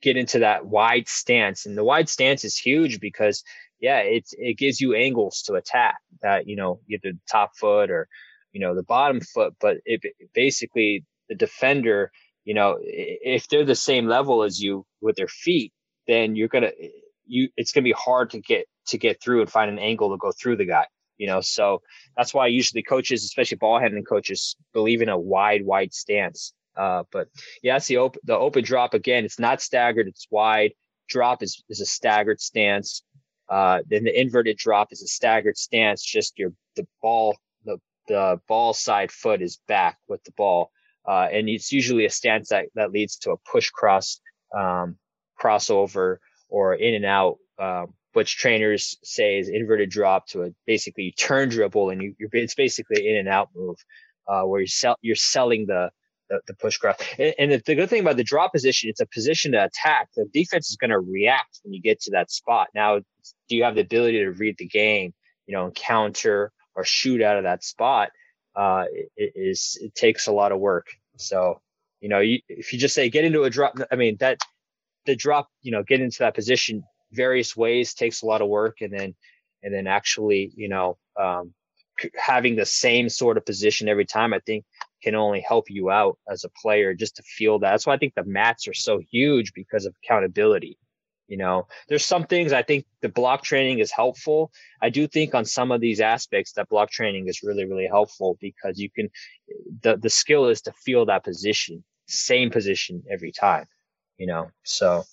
get into that wide stance and the wide stance is huge because yeah, it's, it gives you angles to attack that, you know, either the top foot or, you know, the bottom foot, but it basically the defender, you know, if they're the same level as you with their feet, then you're to, you, it's to be hard to get, to get through and find an angle to go through the guy you know? So that's why usually coaches especially ball handling coaches believe in a wide wide stance. Uh, but yeah it's the open the open drop again it's not staggered it's wide. Drop is, is a staggered stance. Uh, then the inverted drop is a staggered stance just your the ball the the ball side foot is back with the ball uh, and it's usually a stance that, that leads to a push cross um, crossover or in and out um, which trainers say is inverted drop to a basically turn dribble, and you, are it's basically in and out move uh, where you're sell, you're selling the the, the push cross. And, and the, the, good thing about the drop position, it's a position to attack. The defense is going to react when you get to that spot. Now, do you have the ability to read the game, you know, and counter or shoot out of that spot? Uh, it is it takes a lot of work. So, you know, you, if you just say get into a drop, I mean that the drop, you know, get into that position various ways takes a lot of work. And then and then actually you know um, having the same sort of position every time i think can only help you out as a player just to feel that. That's why i think the mats are so huge because of accountability you know there's some things i think the block training is helpful. I do think on some of these aspects that block training is really really helpful because you can the the skill is to feel that position same position every time you know so.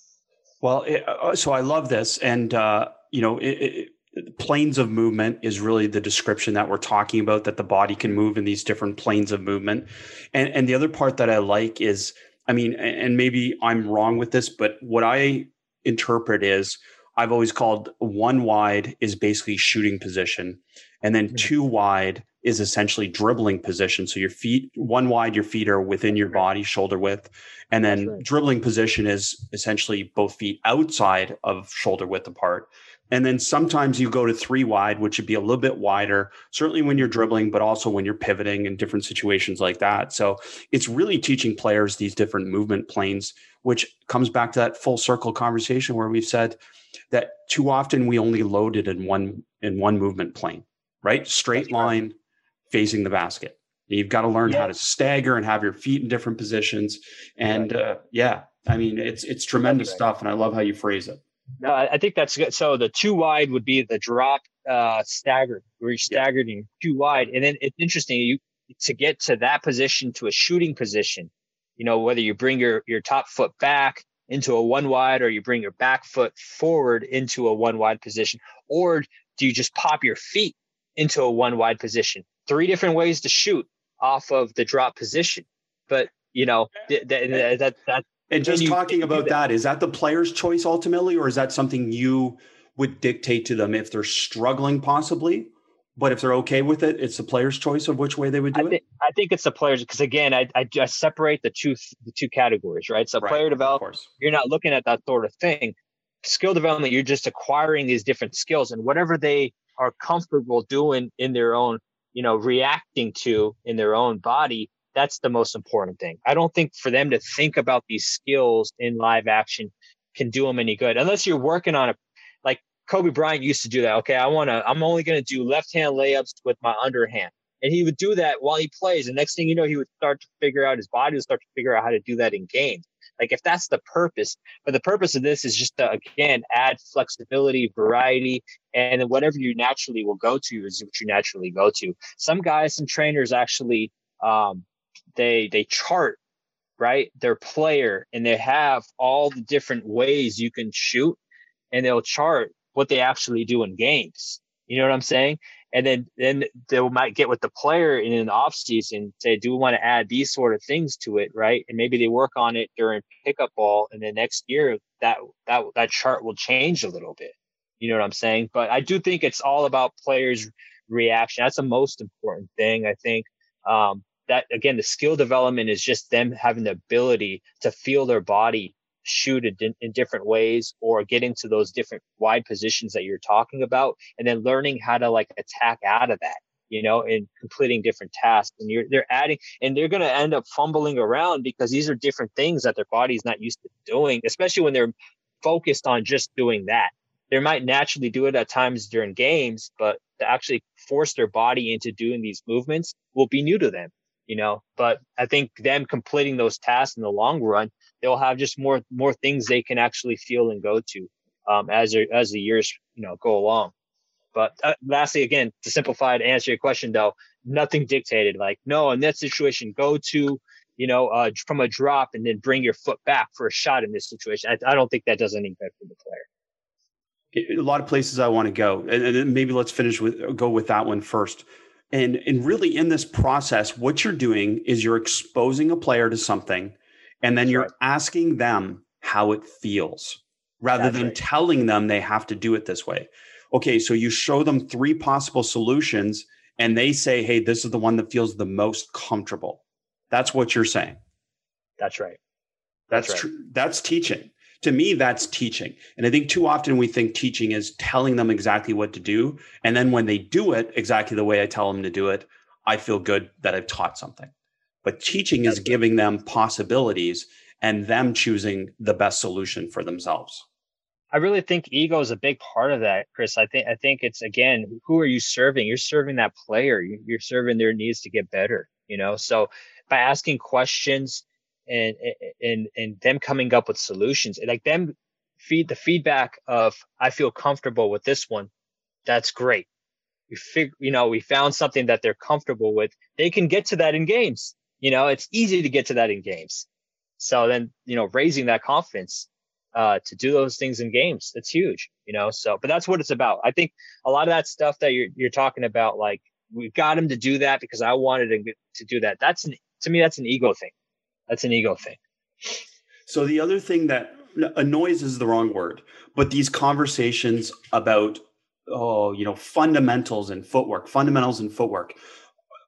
Well, it, uh, so I love this, and uh, you know, it, it, planes of movement is really the description that we're talking about that the body can move in these different planes of movement. And and the other part that i like is i mean and maybe i'm wrong with this but what i interpret is i've always called one wide is basically shooting position and then mm-hmm. two wide is essentially dribbling position so your feet one wide your feet are within your body shoulder width and then right. dribbling position is essentially both feet outside of shoulder width apart and then sometimes you go to three wide, which would be a little bit wider, certainly when you're dribbling, but also when you're pivoting in different situations like that. So it's really teaching players these different movement planes, which comes back to that full circle conversation where we've said that too often we only load it in one in one movement plane, right? Straight That's line right. facing the basket. You've got to learn yeah. how to stagger and have your feet in different positions. And uh, yeah, I mean, it's it's tremendous right. stuff, and I love how you phrase it. No, I think that's good. So the two wide would be the drop uh, staggered, where you're staggered yeah. two wide, and then it's interesting you to get to that position to a shooting position. You know whether you bring your your top foot back into a one wide, or you bring your back foot forward into a one wide position, or do you just pop your feet into a one wide position? Three different ways to shoot off of the drop position, but you know th- th- that that and just and talking about that. that, is that the player's choice ultimately, or is that something you would dictate to them if they're struggling, possibly? But if they're okay with it, it's the player's choice of which way they would do I it. I think it's the players because again, I, I just separate the two the two categories, right? So right, player development, you're not looking at that sort of thing. Skill development, you're just acquiring these different skills and whatever they are comfortable doing in their own, you know, reacting to in their own body, that's the most important thing. I don't think for them to think about these skills in live action can do them any good unless you're working on a like Kobe Bryant used to do that. Okay, I want to. I'm only going to do left hand layups with my underhand, and he would do that while he plays. And next thing you know, he would start to figure out his body would start to figure out how to do that in games. Like if that's the purpose, but the purpose of this is just to again add flexibility, variety, and whatever you naturally will go to is what you naturally go to. Some guys, some trainers actually um, they they chart right their player and they have all the different ways you can shoot and they'll chart what they actually do in games. You know what i'm saying? And then then they might get with the player in an off season say do we want to add these sort of things to it? Right? And maybe they work on it during pickup ball and then next year that that that chart will change a little bit. You know what i'm saying? But i do think it's all about players reaction. That's the most important thing i think. Um, that again, the skill development is just them having the ability to feel their body shoot in, in different ways or get into those different wide positions that you're talking about and then learning how to like attack out of that you know and completing different tasks. And you're they're adding and they're going to end up fumbling around because these are different things that their body's not used to doing especially when they're focused on just doing that. They might naturally do it at times during games but to actually force their body into doing these movements will be new to them you know, but I think them completing those tasks in the long run, they'll have just more, more things they can actually feel and go to, um, as, as the years, you know, go along. But uh, lastly, again, to simplify to answer your question though, nothing dictated like, no, in that situation, go to, you know, uh, from a drop and then bring your foot back for a shot in this situation. I, I don't think that does any good for the player. A lot of places I want to go, and, and maybe let's finish with go with that one first. And, and really, in this process, what you're doing is you're exposing a player to something, and then you're right. asking them how it feels rather That's than right. telling them they have to do it this way. Okay, so you show them three possible solutions, and they say, hey, this is the one that feels the most comfortable. That's what you're saying. That's right. That's, That's right. true. That's teaching to me that's teaching and i think too often we think teaching is telling them exactly what to do and then when they do it exactly the way i tell them to do it i feel good that i've taught something but teaching is giving them possibilities and them choosing the best solution for themselves I really think ego is a big part of that, Chris. I think I think it's again, who are you serving? You're serving that player. You're serving their needs to get better. You know, so by asking questions, and and and them coming up with solutions like them feed the feedback of i feel comfortable with this one that's great we fig you know we found something that they're comfortable with they can get to that in games you know it's easy to get to that in games so then you know raising that confidence uh, to do those things in games. That's huge, you know. So, but that's what it's about. I think a lot of that stuff that you're you're talking about, like we got him to do that because I wanted him to do that. That's an, to me, that's an ego thing. That's an ego thing. So the other thing that uh, annoys is the wrong word, but these conversations about oh, you know, fundamentals and footwork, fundamentals and footwork,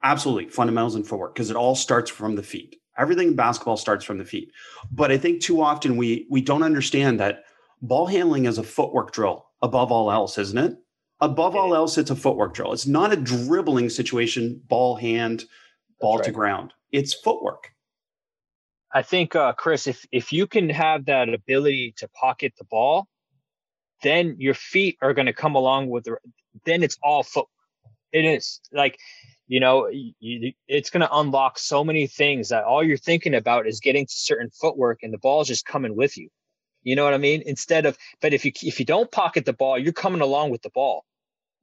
absolutely fundamentals and footwork because it all starts from the feet. Everything in basketball starts from the feet. But I think too often we we don't understand that ball handling is a footwork drill above all else, isn't it? Above all else, it's a footwork drill. It's not a dribbling situation, ball hand, ball right. to ground. It's footwork. I think, uh, Chris, if if you can have that ability to pocket the ball, then your feet are going to come along with the. Then it's all foot. It is like, you know, you, it's going to unlock so many things that all you're thinking about is getting to certain footwork, and the ball is just coming with you. You know what I mean? Instead of, but if you if you don't pocket the ball, you're coming along with the ball.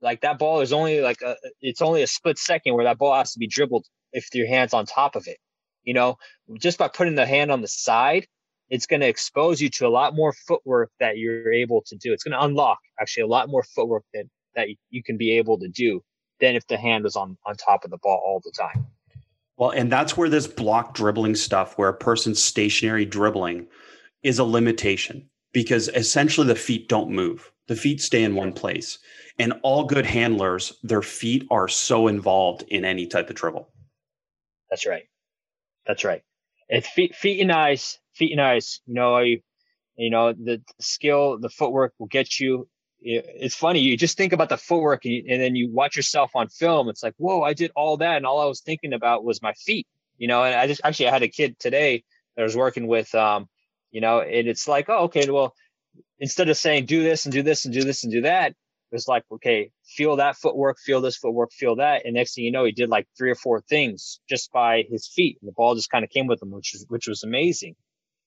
Like that ball is only like a, it's only a split second where that ball has to be dribbled if your hand's on top of it. You know, just by putting the hand on the side, it's going to expose you to a lot more footwork that you're able to do. It's going to unlock actually a lot more footwork that, that you can be able to do than if the hand was on, on top of the ball all the time. Well, and that's where this block dribbling stuff, where a person's stationary dribbling is a limitation because essentially the feet don't move. The feet stay in one place. And all good handlers, their feet are so involved in any type of dribble. That's right. That's right. It's feet, feet and eyes, feet and eyes. You know, you, you know the, skill, the footwork will get you. It's funny. You just think about the footwork, and, and then you watch yourself on film. It's like, whoa, I did all that, and all I was thinking about was my feet. You know, and I just actually I had a kid today that I was working with. Um, you know, and it's like, oh, okay, well, instead of saying do this and do this and do this and do that, was like, okay, feel that footwork, feel this footwork, feel that. And next thing you know, he did like three or four things just by his feet. And the ball just kind of came with him, which was, which was amazing.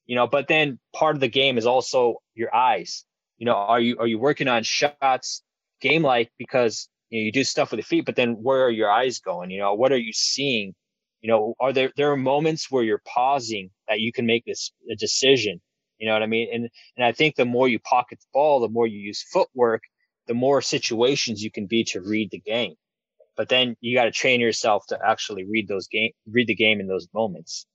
You know, but then part of the game is also your eyes. You know, are you, are you working on shots game like because you, know, you do stuff with the feet, but then where are your eyes going? You know, what are you seeing? You know, are there, there are moments where you're pausing that you can make this a decision. You know what I mean? And, and I think the more you pocket the ball, the more you use footwork, the more situations you can be to read the game. But then you got to train yourself to actually read those game, read the game in those moments,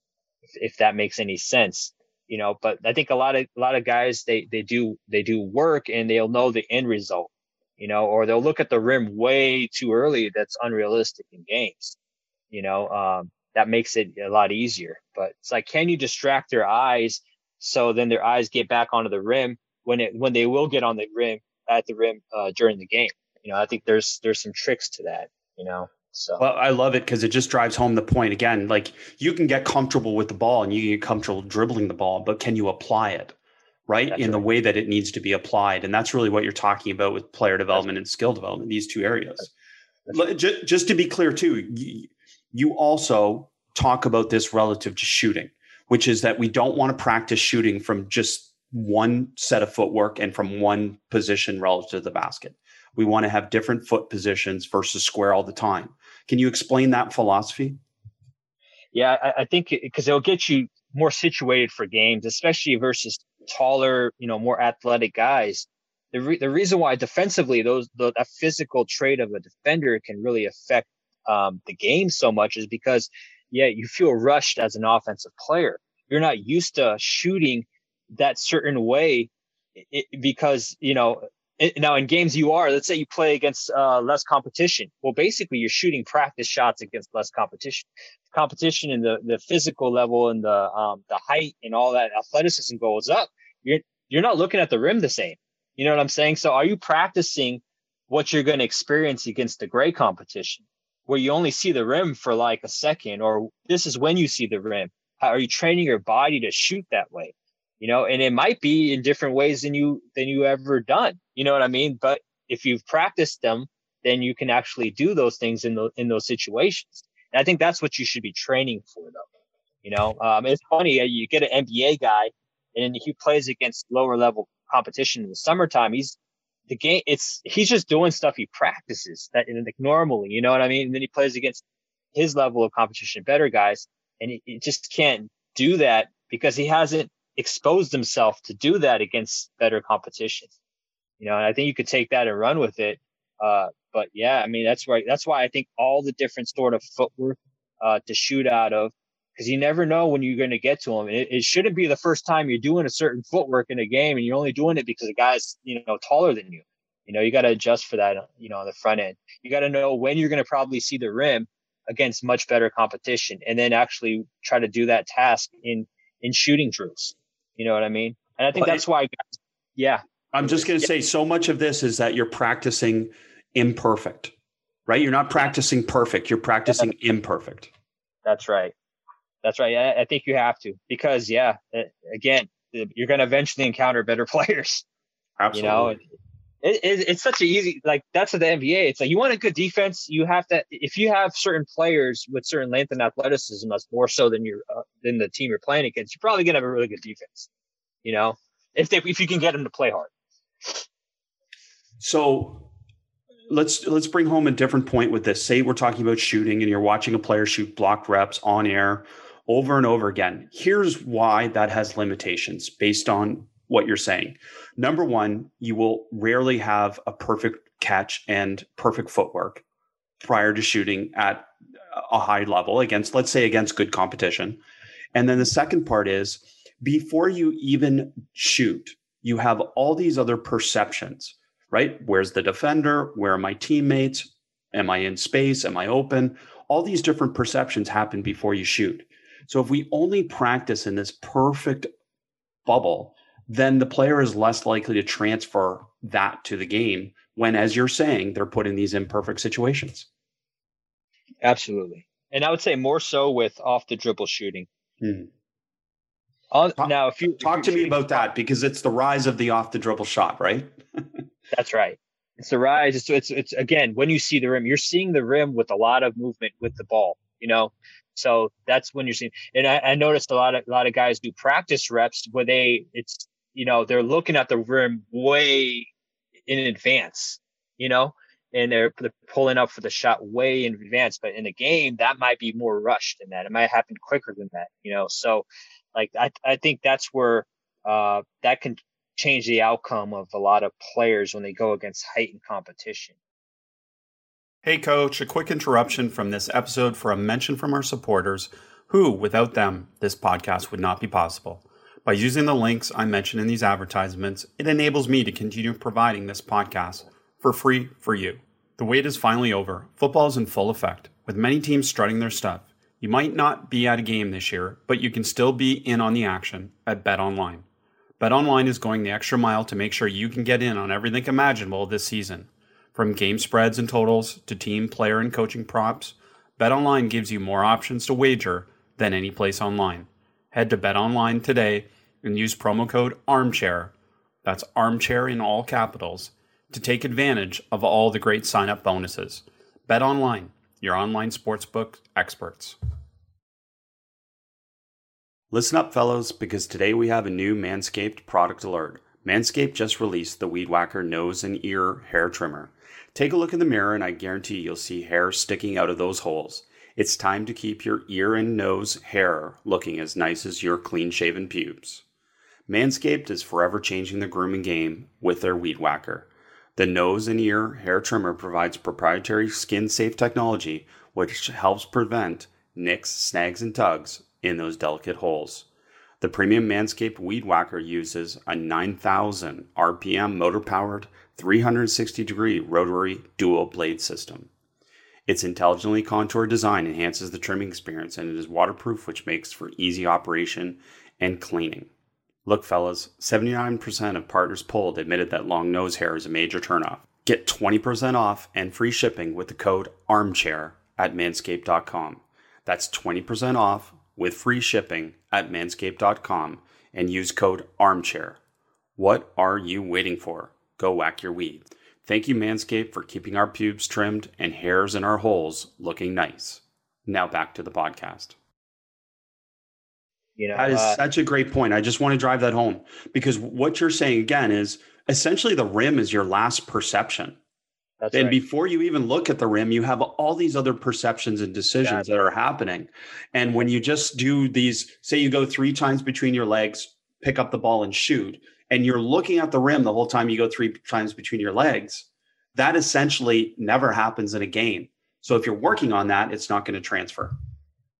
if, if that makes any sense. You know, but I think a lot of a lot of guys they they do they do work and they'll know the end result, you know, or they'll look at the rim way too early. That's unrealistic in games. You know, um, that makes it a lot easier. But it's like, can you distract their eyes so then their eyes get back onto the rim when it when they will get on the rim at the rim uh, during the game. You know, I think there's there's some tricks to that. You know, so well, I love it because it just drives home the point again. Like you can get comfortable with the ball and you can get comfortable dribbling the ball, but can you apply it? Right that's in right. the way that it needs to be applied, and that's really what you're talking about with player development and skill development. These two areas. Right. Just, just to be clear, too, you, you also talk about this relative to shooting, which is that we don't want to practice shooting from just one set of footwork and from one position relative to the basket. We want to have different foot positions versus square all the time. Can you explain that philosophy? Yeah, I, I think because it, it'll get you more situated for games, especially versus taller, you know, more athletic guys. The, re- the reason why defensively those the, physical trait of a defender can really affect um, the game so much is because yeah you feel rushed as an offensive player. You're not used to shooting that certain way it, because you know it, now in games you are let's say you play against uh, less competition. Well basically you're shooting practice shots against less competition. Competition and the the physical level and the um the height and all that athleticism goes up you're you're not looking at the rim the same. You know what i'm saying? So are you practicing what you're going to experience against the gray competition where you only see the rim for like a second or this is when you see the rim? Are you training your body to shoot that way you know, and it might be in different ways than you than you ever done. You know what I mean? But if you've practiced them, then you can actually do those things in the in those situations. And I think that's what you should be training for, though. You know, um, it's funny uh, you get an NBA guy and he plays against lower level competition in the summertime. He's the game. It's he's just doing stuff he practices that like normally. You know what I mean? And then he plays against his level of competition, better guys, and he, he just can't do that because he hasn't exposed himself to do that against better competition. You know, and I think you could take that and run with it. Uh, but yeah, I mean, that's right. That's why I think all the different sort of footwork uh, to shoot out of, because you never know when you're going to get to them. It, it, shouldn't be the first time you're doing a certain footwork in a game, and you're only doing it because the guy's you know taller than you. You know, you got to adjust for that. You know, on the front end, you got to know when you're going to probably see the rim against much better competition, and then actually try to do that task in in shooting drills. You know what I mean? And I think that's why, yeah. I'm just going to say so much of this is that you're practicing imperfect, right? You're not practicing perfect. You're practicing imperfect. That's right. That's right. I, I think you have to because, yeah, again, you're going to eventually encounter better players. Absolutely. You know, it, it, it's such an easy like that's at the NBA. It's like you want a good defense, you have to. If you have certain players with certain length and athleticism, that's more so than your uh, than the team you're playing against. You're probably gonna have a really good defense. You know, if they if you can get them to play hard. So let's let's bring home a different point with this. Say we're talking about shooting, and you're watching a player shoot block reps on air over and over again. Here's why that has limitations based on what you're saying. Number one, you will rarely have a perfect catch and perfect footwork prior to shooting at a high level against, let's say, against good competition. And then the second part is before you even shoot, you have all these other perceptions, right? Where's the defender? Where are my teammates? Am I in space? Am I open? All these different perceptions happen before you shoot. So if we only practice in this perfect bubble, then the player is less likely to transfer that to the game when, as you're saying, they're put in these imperfect situations. Absolutely. And I would say more so with off the dribble shooting. Hmm. talk, now, if you talk if to me about that because it's the rise of the off the dribble shot, right? that's right. It's the rise. It's, it's it's again when you see the rim, you're seeing the rim with a lot of movement with the ball. You know, so that's when you're seeing. And I, I noticed a lot of a lot of guys do practice reps where they it's you know, they're looking at the rim way in advance, you know, and they're, they're pulling up for the shot way in advance. But in the game, that might be more rushed than that. It might happen quicker than that, you know. So, like, I, I think that's where uh, that can change the outcome of a lot of players when they go against heightened competition. Hey, coach, a quick interruption from this episode for a mention from our supporters who, without them, this podcast would not be possible. By using the links I mentioned in these advertisements, it enables me to continue providing this podcast for free for you. The wait is finally over. Football is in full effect, with many teams strutting their stuff. You might not be at a game this year, but you can still be in on the action at Bet Online. Bet Online is going the extra mile to make sure you can get in on everything imaginable this season. From game spreads and totals to team, player, and coaching props, Bet Online gives you more options to wager than any place online. Head to Bet Online today and use promo code armchair, that's armchair in all capitals, to take advantage of all the great sign up bonuses. Bet online, your online sportsbook experts. Listen up, fellows, because today we have a new Manscaped product alert. Manscaped just released the Weed Whacker nose and ear hair trimmer. Take a look in the mirror, and I guarantee you'll see hair sticking out of those holes. It's time to keep your ear and nose hair looking as nice as your clean shaven pubes. Manscaped is forever changing the grooming game with their Weed Whacker. The nose and ear hair trimmer provides proprietary skin safe technology which helps prevent nicks, snags, and tugs in those delicate holes. The premium Manscaped Weed Whacker uses a 9,000 RPM motor powered 360 degree rotary dual blade system. Its intelligently contoured design enhances the trimming experience and it is waterproof, which makes for easy operation and cleaning. Look, fellas, 79% of partners polled admitted that long nose hair is a major turnoff. Get 20% off and free shipping with the code armchair at manscaped.com. That's 20% off with free shipping at manscaped.com and use code armchair. What are you waiting for? Go whack your weed. Thank you, Manscaped, for keeping our pubes trimmed and hairs in our holes looking nice. Now back to the podcast. You know, that is uh, such a great point. I just want to drive that home because what you're saying again is essentially the rim is your last perception. and right. before you even look at the rim, you have all these other perceptions and decisions that are happening. And when you just do these, say you go three times between your legs, pick up the ball and shoot, and you're looking at the rim the whole time you go three times between your legs, that essentially never happens in a game. So if you're working on that, it's not going to transfer.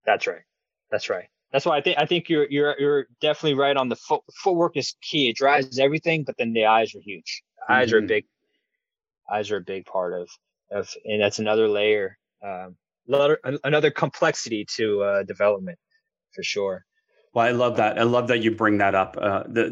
That's right. That's right. That's why I think I think you're you're you're definitely right on the foot. Footwork is key. It drives everything, but then the eyes are huge. Mm-hmm. Eyes are a mm-hmm. big. Eyes are a big part of of, and that's another layer, um, another complexity to uh, development for sure. Well, I love that. I love that you bring that up. Uh, the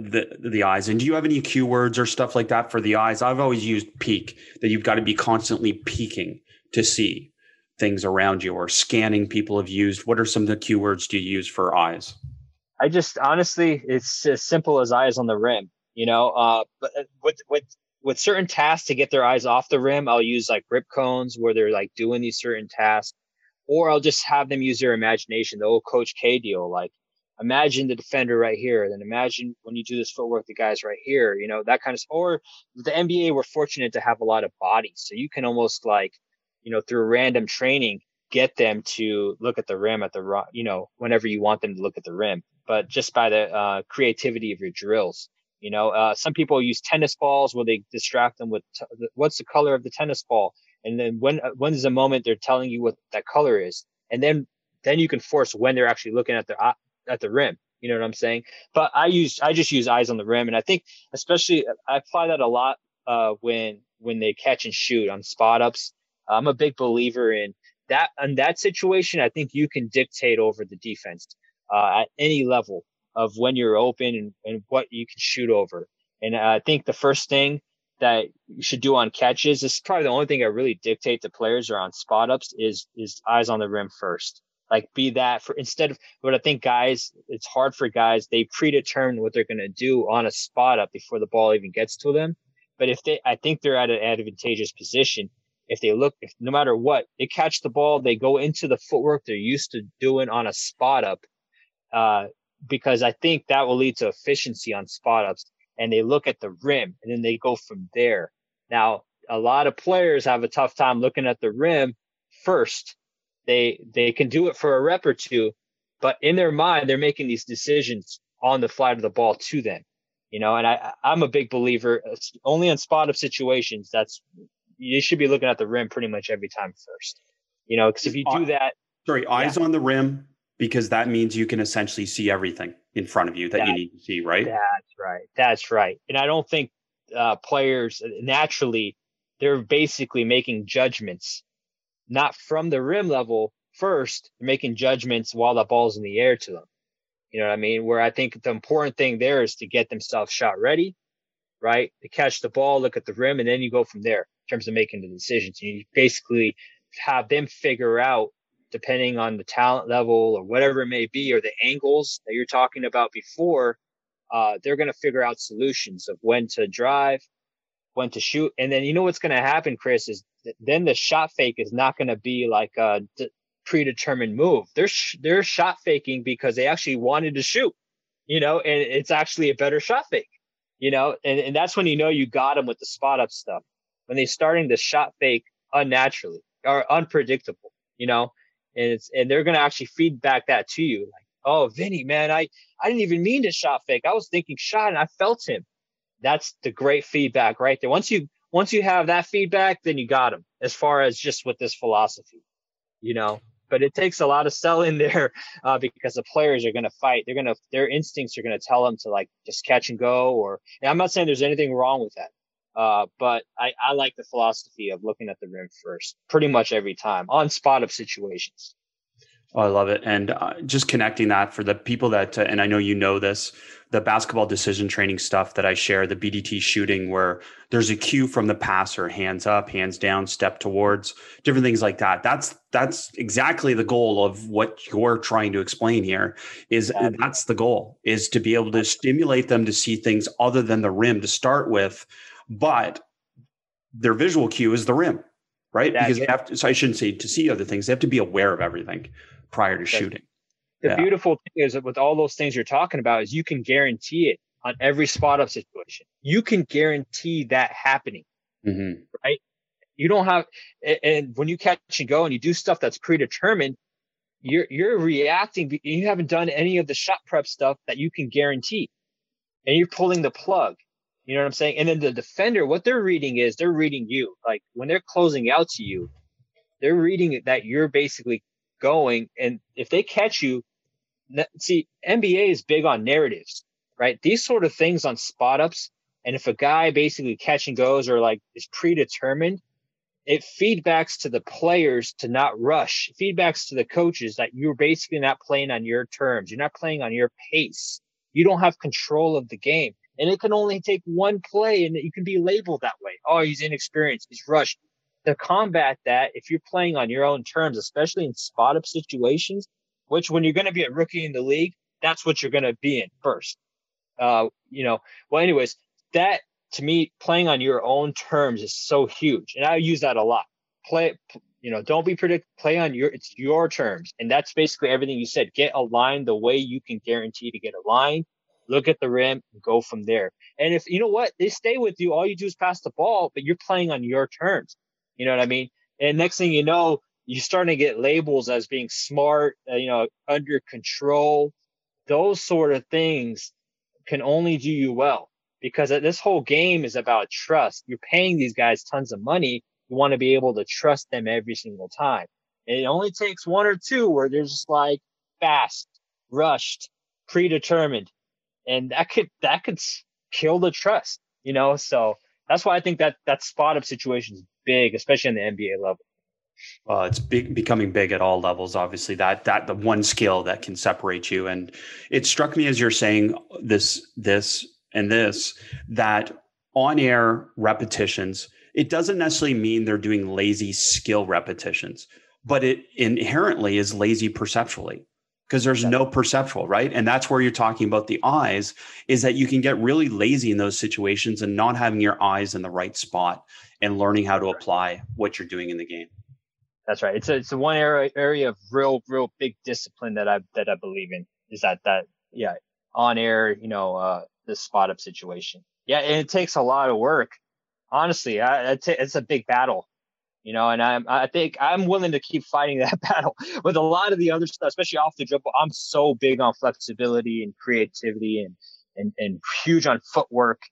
the the eyes. And do you have any cue words or stuff like that for the eyes? I've always used peak. That you've got to be constantly peeking to see things around you, or scanning. People have used. What are some of the keywords do you use for eyes? I just honestly, it's as simple as eyes on the rim. You know, uh, but uh, with with with certain tasks to get their eyes off the rim, I'll use like grip cones where they're like doing these certain tasks, or I'll just have them use their imagination. The old Coach K deal, like imagine the defender right here, then imagine when you do this footwork, the guys right here, you know, that kind of, or the NBA, we're fortunate to have a lot of bodies. So you can almost like, you know, through random training, get them to look at the rim at the, you know, whenever you want them to look at the rim, but just by the uh, creativity of your drills. You know, uh, some people use tennis balls where they distract them with t- what's the color of the tennis ball, and then when uh, when is the moment they're telling you what that color is, and then then you can force when they're actually looking at the uh, at the rim. You know what I'm saying? But I use I just use eyes on the rim, and I think especially I apply that a lot uh, when when they catch and shoot on spot ups. I'm a big believer in that. In that situation, I think you can dictate over the defense uh, at any level of when you're open and, and what you can shoot over. And I think the first thing that you should do on catches this is probably the only thing I really dictate to players or on spot ups is is eyes on the rim first. Like be that for instead of what I think guys, it's hard for guys. They predetermine what they're going to do on a spot up before the ball even gets to them. But if they, I think they're at an advantageous position. If they look, if no matter what, they catch the ball, they go into the footwork they're used to doing on a spot up, uh, because I think that will lead to efficiency on spot ups. And they look at the rim and then they go from there. Now, a lot of players have a tough time looking at the rim first they they can do it for a rep or two, but in their mind they're making these decisions on the flight of the ball to them. You know, and I I'm a big believer only in spot up situations. That's you should be looking at the rim pretty much every time first. You know, because if you do that, sorry, eyes yeah. on the rim because that means you can essentially see everything in front of you that, that, you need to see, right? That's right. That's right. And I don't think uh, players naturally they're basically making judgments not from the rim level first, they're making judgments while the ball's in the air to them. You know what I mean? Where I think the important thing there is to get themselves shot ready, right? To catch the ball, look at the rim, and then you go from there in terms of making the decisions. You basically have them figure out, depending on the talent level or whatever it may be, or the angles that you're talking about before, uh, they're going to figure out solutions of when to drive, when to shoot. And then you know what's going to happen, Chris, is then the shot fake is not going to be like a d- predetermined move. They're sh- they're shot faking because they actually wanted to shoot, you know, and it's actually a better shot fake, you know, and, and that's when you know you got them with the spot up stuff when they're starting to shot fake unnaturally or unpredictable, you know, and it's and they're to actually feedback that to you like, oh, Vinny, man, I I didn't even mean to shot fake. I was thinking shot and I felt him. That's the great feedback right there. Once you once you have that feedback, then you got them as far as just with this philosophy, you know. But it takes a lot of selling there uh, because the players are going to fight. They're going to, their instincts are going to tell them to like just catch and go. Or, and I'm not saying there's anything wrong with that. Uh, but I, I like the philosophy of looking at the rim first pretty much every time on spot up situations. Oh, I love it. And uh, just connecting that for the people that, uh, and I know you know this, the basketball decision training stuff that I share, the BDT shooting, where there's a cue from the passer, hands up, hands down, step towards, different things like that. That's that's exactly the goal of what you're trying to explain here. Is that's the goal is to be able to stimulate them to see things other than the rim to start with, but their visual cue is the rim, right? Because yeah. they have to. So I shouldn't say to see other things; they have to be aware of everything prior to shooting. The yeah. beautiful thing is that with all those things you're talking about is you can guarantee it on every spot up situation. You can guarantee that happening, mm-hmm. right? You don't have, and when you catch and go and you do stuff that's predetermined, you're you're reacting. You haven't done any of the shot prep stuff that you can guarantee. and you're pulling the plug. You know what I'm saying? And then the defender, what they're reading is they're reading you. Like when they're closing out to you, they're reading that you're basically going. And if they catch you, see, NBA is big on narratives, right? These sort of things on spot ups. And if a guy basically catch and goes or like is predetermined, it feedbacks to the players to not rush, feedbacks to the coaches that you're basically not playing on your terms. You're not playing on your pace. You don't have control of the game. And it can only take one play and you can be labeled that way. Oh, he's inexperienced. He's rushed. To combat that, if you're playing on your own terms, especially in spot up situations, which when you're going to be a rookie in the league, that's what you're going to be in first. Uh, you know, well, anyways, that to me, playing on your own terms is so huge. And I use that a lot. Play, you know, don't be predict, play on your, it's your terms. And that's basically everything you said. Get aligned the way you can guarantee to get aligned. Look at the rim and go from there. And if, you know what, they stay with you, all you do is pass the ball, but you're playing on your terms. You know what I mean? And next thing you know, you're starting to get labels as being smart, uh, you know, under control. Those sort of things can only do you well because this whole game is about trust. You're paying these guys tons of money. You want to be able to trust them every single time. And it only takes one or two where they're just like fast, rushed, predetermined. And that could, that could kill the trust, you know? So that's why I think that that spot up situation is big, especially in the NBA level. Well, it's becoming big at all levels. Obviously, that that the one skill that can separate you, and it struck me as you're saying this this and this that on air repetitions, it doesn't necessarily mean they're doing lazy skill repetitions, but it inherently is lazy perceptually because there's no perceptual, right? And that's where you're talking about the eyes is that you can get really lazy in those situations and not having your eyes in the right spot and learning how to apply what you're doing in the game. That's right. It's a, it's a one area, area of real, real big discipline that I, that I believe in is that, that, yeah, on air, you know, uh, this spot up situation. Yeah, and it takes a lot of work. Honestly, I, it's a big battle, you know, and I'm, I think I'm willing to keep fighting that battle with a lot of the other stuff, especially off the dribble. I'm so big on flexibility and creativity and, and, and huge on footwork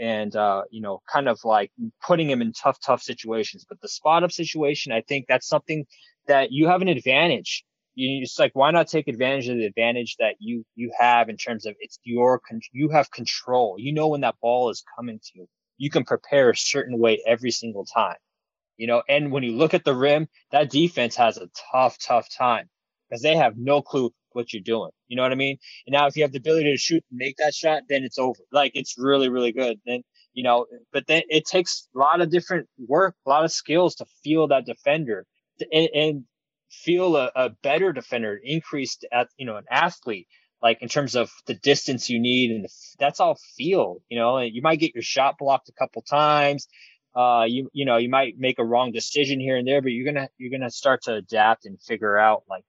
and, uh, you know, kind of like putting him in tough, tough situations. But the spot up situation, I think that's something that you have an advantage you it's like why not take advantage of the advantage that you you have in terms of it's your you have control you know when that ball is coming to you you can prepare a certain way every single time you know and when you look at the rim that defense has a tough tough time because they have no clue what you're doing you know what i mean and now if you have the ability to shoot and make that shot then it's over like it's really really good then you know but then it takes a lot of different work a lot of skills to feel that defender and, and feel a, a better defender, increased at you know an athlete, like in terms of the distance you need, and the, that's all feel. You know, and you might get your shot blocked a couple times. Uh, you you know you might make a wrong decision here and there, but you're gonna you're gonna start to adapt and figure out like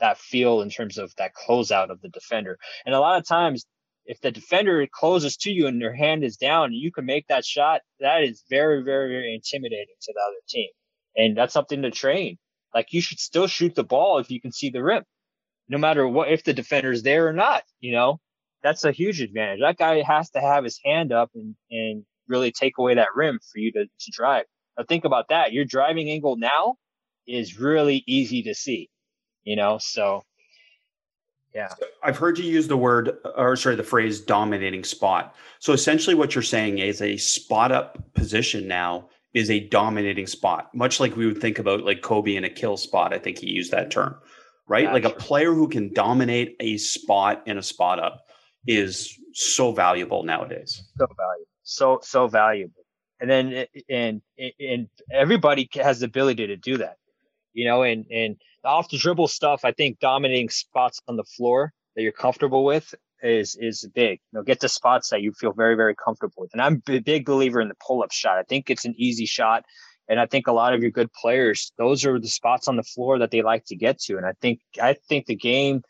that feel in terms of that closeout of the defender. And a lot of times, if the defender closes to you and their hand is down you can make that shot, that is very, very, very intimidating to the other team. And that's something to train. Like you should still shoot the ball if you can see the rim, no matter what, if the defender's there or not, you know, that's a huge advantage. That guy has to have his hand up and, and really take away that rim for you to, to drive. Now think about that. Your driving angle now is really easy to see, you know, so yeah. I've heard you use the word, or sorry, the phrase dominating spot. So essentially what you're saying is a spot up position now is a dominating spot, much like we would think about like Kobe in a kill spot. I think he used that term, right? Gotcha. Like a player who can dominate a spot in a spot up is so valuable nowadays. So valuable. So, so valuable. And then, eh, and, and everybody has the ability to do that, you know, and, and off the dribble stuff, I think dominating spots on the floor that you're comfortable with is is big. You know, get to spots that you feel very very comfortable with. And I'm a big believer in the pull up shot. I think it's an easy shot, and I think a lot of your good players, those are the spots on the floor that they like to get to. And I think I think the game,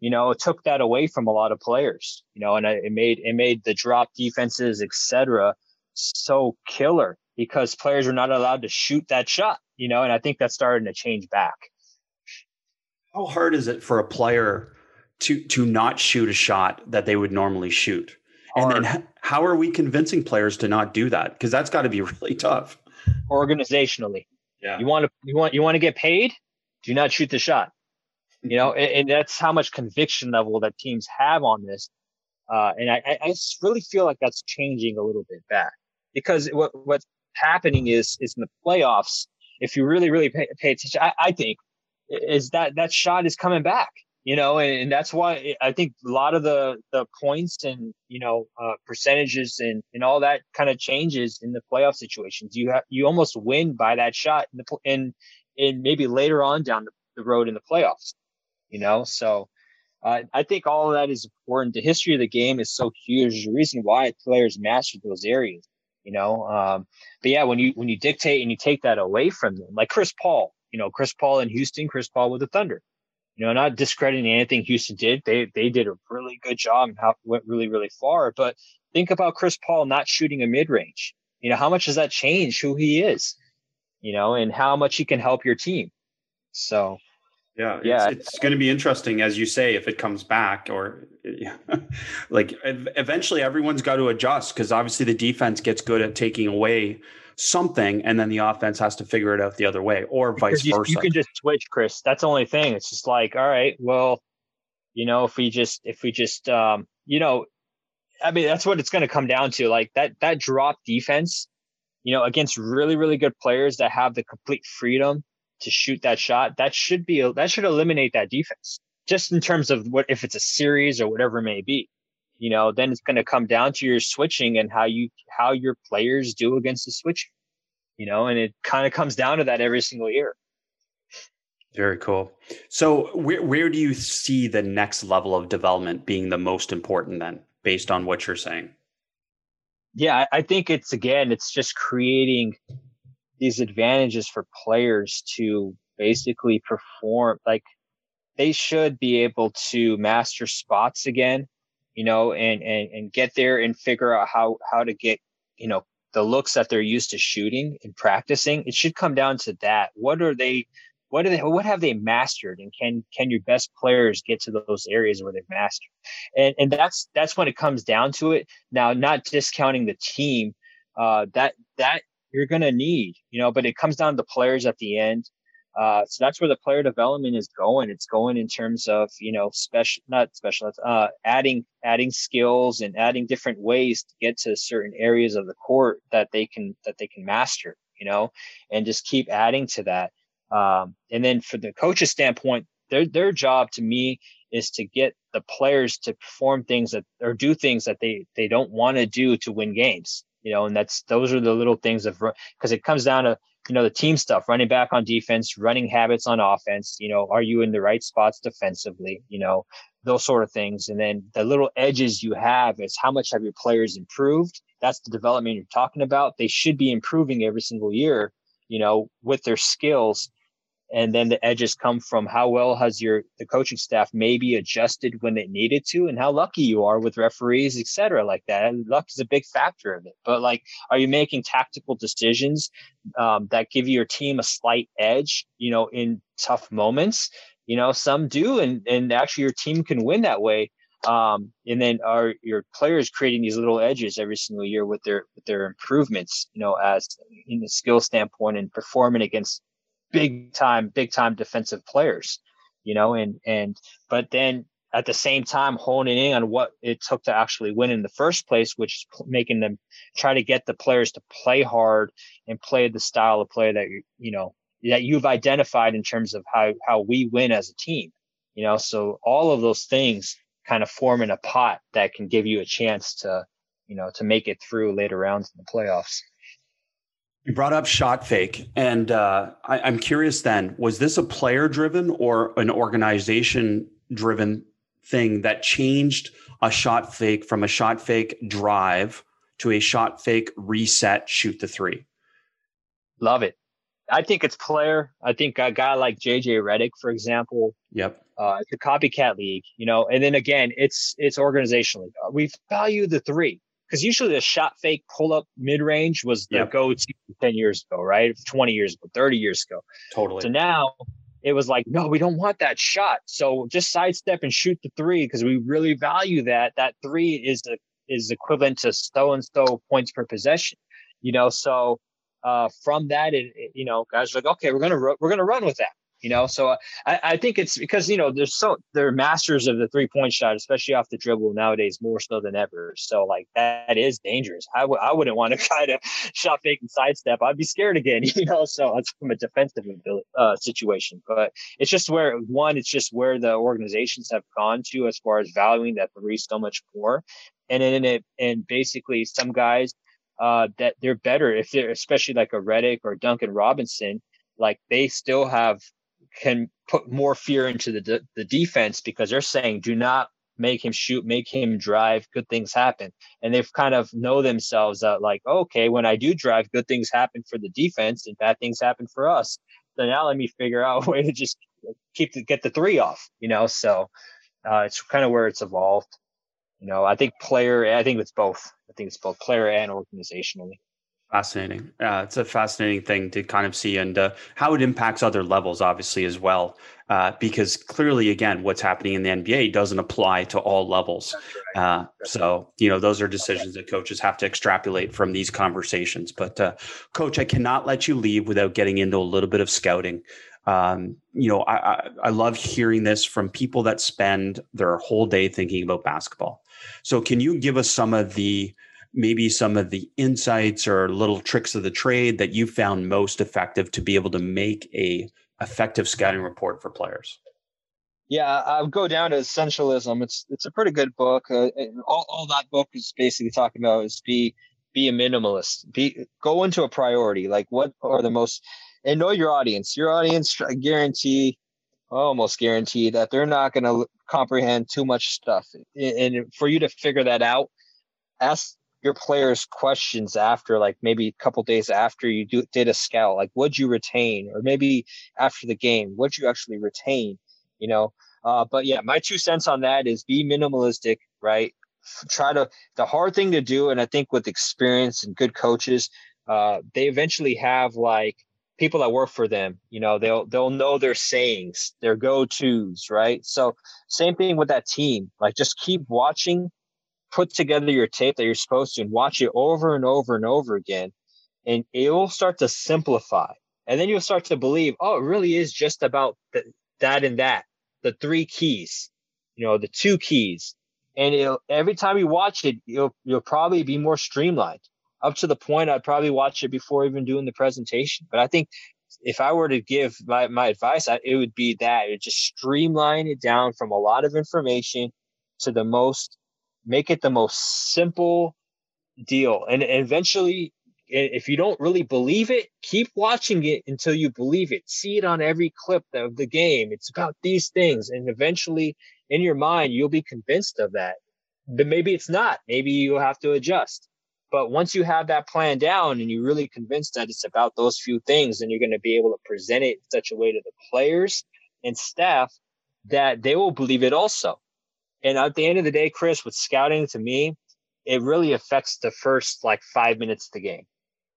you know, it took that away from a lot of players. You know, and it made it made the drop defenses, etc., so killer because players were not allowed to shoot that shot. You know, and I think that's starting to change back. How hard is it for a player? to to not shoot a shot that they would normally shoot. And then how are we convincing players to not do that? Because that's got to be really tough. Organizationally. Yeah. You want to you want you want to get paid? Do not shoot the shot. You know, and, and that's how much conviction level that teams have on this. Uh, and I, I really feel like that's changing a little bit back because what what's happening is is in the playoffs. If you really really pay, pay attention, I, I think is that that shot is coming back you know, and, and, that's why I think a lot of the the points and you know uh, percentages and and all that kind of changes in the playoff situations. You have you almost win by that shot in the and and maybe later on down the, the road in the playoffs. You know, so uh, I think all of that is important. The history of the game is so huge. There's a reason why players master those areas. You know, um, but yeah, when you when you dictate and you take that away from them, like Chris Paul, you know, Chris Paul in Houston, Chris Paul with the Thunder you know, not discrediting anything Houston did. They they did a really good job and how went really really far. But think about Chris Paul not shooting a mid range. You know, how much does that change who he is? You know, and how much he can help your team. So, yeah, yeah, it's, it's going to be interesting as you say if it comes back or like eventually everyone's got to adjust because obviously the defense gets good at taking away something and then the offense has to figure it out the other way or vice you, versa. You can just switch, Chris. That's the only thing. It's just like, all right, well, you know, if we just if we just um, you know, I mean that's what it's gonna come down to. Like that that drop defense, you know, against really, really good players that have the complete freedom to shoot that shot, that should be that should eliminate that defense. Just in terms of what if it's a series or whatever it may be you know, then it's going to come down to your switching and how you how your players do against the switch. You know, and it kind of comes down to that every single year. Very cool. So, where where do you see the next level of development being the most important then, based on what you're saying? Yeah, I think it's again, it's just creating these advantages for players to basically perform like they should be able to master spots again you know, and, and, and get there and figure out how, how to get, you know, the looks that they're used to shooting and practicing. It should come down to that. What are they, what are they, what have they mastered? And can, can your best players get to those areas where they've mastered? And, and that's, that's when it comes down to it. Now, not discounting the team, uh, that, that you're going to need, you know, but it comes down to players at the end. Uh, so that's where the player development is going. It's going in terms of you know special, not special, uh, adding adding skills and adding different ways to get to certain areas of the court that they can that they can master. You know, and just keep adding to that. Um, and then for the coach's standpoint, their their job to me is to get the players to perform things that or do things that they they don't want to do to win games you know and that's those are the little things of because it comes down to you know, the team stuff, running back on defense, running habits on offense. You know, are you in the right spots defensively? You know, those sort of things. And then the little edges you have is how much have your players improved? That's the development you're talking about. They should be improving every single year, you know, with their skills and then the edges come from how well has your the coaching staff maybe adjusted when it needed to and how lucky you are with referees etc like that. And luck is a big factor of it. But like are you making tactical decisions um, that give your team a slight edge you know in tough moments? You know some do and and actually your team can win that way um, and then are your players creating these little edges every single year with their with their improvements you know as in the skill standpoint and performing against big time, big time defensive players, you know, and, and, but then at the same time honing in on what it took to actually win in the first place, which is making them try to get the players to play hard and play the style of play that you, know, that you've identified in terms of how, how we win as a team, you know, so all of those things kind of form in a pot that can give you a chance to, you know, to make it through later rounds in the playoffs. You brought up shot fake, and uh, I, I'm curious. Then, was this a player-driven or an organization-driven thing that changed a shot fake from a shot fake drive to a shot fake reset, shoot the three? Love it. I think it's player. I think a guy like JJ Redick, for example. Yep. Uh, it's a copycat league, you know. And then again, it's it's organizationally. We value the three because usually the shot fake pull up mid range was the yep. go to 10 years ago, right? 20 years ago, 30 years ago. Totally. So now it was like, no, we don't want that shot. So just sidestep and shoot the three because we really value that. That three is the is equivalent to so and so points per possession. You know, so uh, from that, it, it, you know, guys are like, okay, we're gonna we're gonna run with that you know? So uh, I, I think it's because you know they're so they're masters of the three point shot especially off the dribble nowadays more so than ever. So like that is dangerous. I w- I wouldn't want to try to shot fake and sidestep. I'd be scared again you know? So it's from a defensive uh, situation. But it's just where one it's just where the organizations have gone to as far as valuing that three so much more. And then it and basically some guys uh, that they're better if they're especially like a Redick or Duncan Robinson like they still have can put more fear into the de- the defense because they're saying do not make him shoot, make him drive, good things happen. And they've kind of know themselves that like, okay, when I do drive, good things happen for the defense and bad things happen for us. So now let me figure out a way to just keep the, get the three off, you know? So uh, it's kind of where it's evolved. You know, I think player, I think it's both. I think it's both player and organizationally. Fascinating. Uh, it's a fascinating thing to kind of see and uh, how it impacts other levels, obviously, as well. Uh, because clearly, again, what's happening in the NBA doesn't apply to all levels. Uh, so, you know, those are decisions that coaches have to extrapolate from these conversations. But, uh, coach, I cannot let you leave without getting into a little bit of scouting. Um, you know, I, I, I love hearing this from people that spend their whole day thinking about basketball. So, can you give us some of the maybe some of the insights or little tricks of the trade that you found most effective to be able to make a effective scouting report for players? Yeah, I'll go down to essentialism. It's it's a pretty good book. Uh, all, all that book is basically talking about is be be a minimalist. Be go into a priority. Like what are the most and know your audience. Your audience, I guarantee, almost guarantee that they're not going to comprehend too much stuff. And for you to figure that out, ask your players questions after like maybe a couple days after you do, did a scout like what'd you retain? Or maybe after the game what'd you actually retain you know? Uh, but yeah my two cents on that is be minimalistic right? Try to the hard thing to do and i think with experience and good coaches uh, they eventually have like people that work for them you know? They'll they'll know their sayings their go-to's right? So same thing with that team like just keep watching put together your tape that you're supposed to and watch it over and over and over again and it will start to simplify. And then you'll start to believe oh it really is just about the, that and that the three keys you know the two keys. And it'll, every time you watch it you'll you'll probably be more streamlined. Up to the point i'd probably watch it before even doing the presentation. But i think if i were to give my, my advice I, it would be that. It just streamline it down from a lot of information to the most make it the most simple deal. And eventually, if you don't really believe it, keep watching it until you believe it. See it on every clip of the game. It's about these things. And eventually, in your mind, you'll be convinced of that. But maybe it's not. Maybe you'll have to adjust. But once you have that plan down and you're really convinced that it's about those few things, then you're going to be able to present it in such a way to the players and staff that they will believe it also. And at the end of the day, Chris, with scouting to me, it really affects the first like five minutes of the game.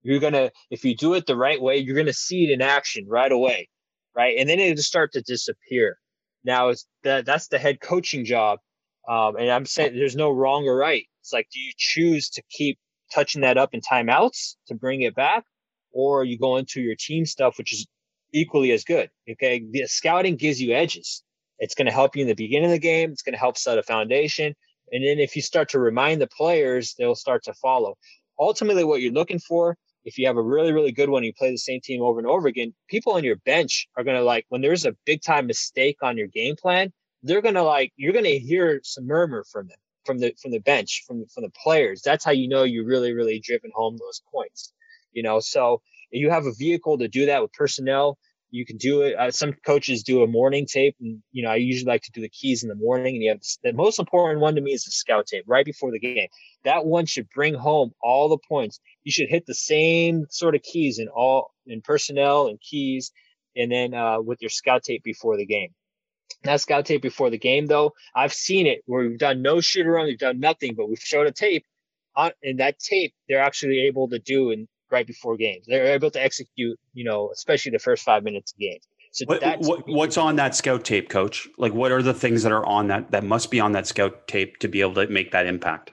You're gonna, if you do it the right way, you're gonna see it in action right away, right? And then it'll start to disappear. Now, it's that that's the head coaching job, um, and I'm saying there's no wrong or right. It's like, do you choose to keep touching that up in timeouts to bring it back, or you go into your team stuff, which is equally as good. Okay, the scouting gives you edges. It's going to help you in the beginning of the game. It's going to help set a foundation. And then if you start to remind the players, they'll start to follow. Ultimately, what you're looking for, if you have a really, really good one, you play the same team over and over again, people on your bench are going to like, when there's a big time mistake on your game plan, they're going to like, you're going to hear some murmur from them, from the, from the bench, from, from the players. That's how you know you really, really driven home those points, you know? So you have a vehicle to do that with personnel you can do it. Uh, some coaches do a morning tape, and you know I usually like to do the keys in the morning. And you have the most important one to me is the scout tape right before the game. That one should bring home all the points. You should hit the same sort of keys in all in personnel and keys, and then uh, with your scout tape before the game. That scout tape before the game, though, I've seen it where we've done no shoot around, we've done nothing, but we've showed a tape on, and that tape they're actually able to do and right before games. They're able to execute, you know, especially the first five minutes of games. So what, what, what's on that scout tape, coach? Like, what are the things that are on that that must be on that scout tape to be able to make that impact?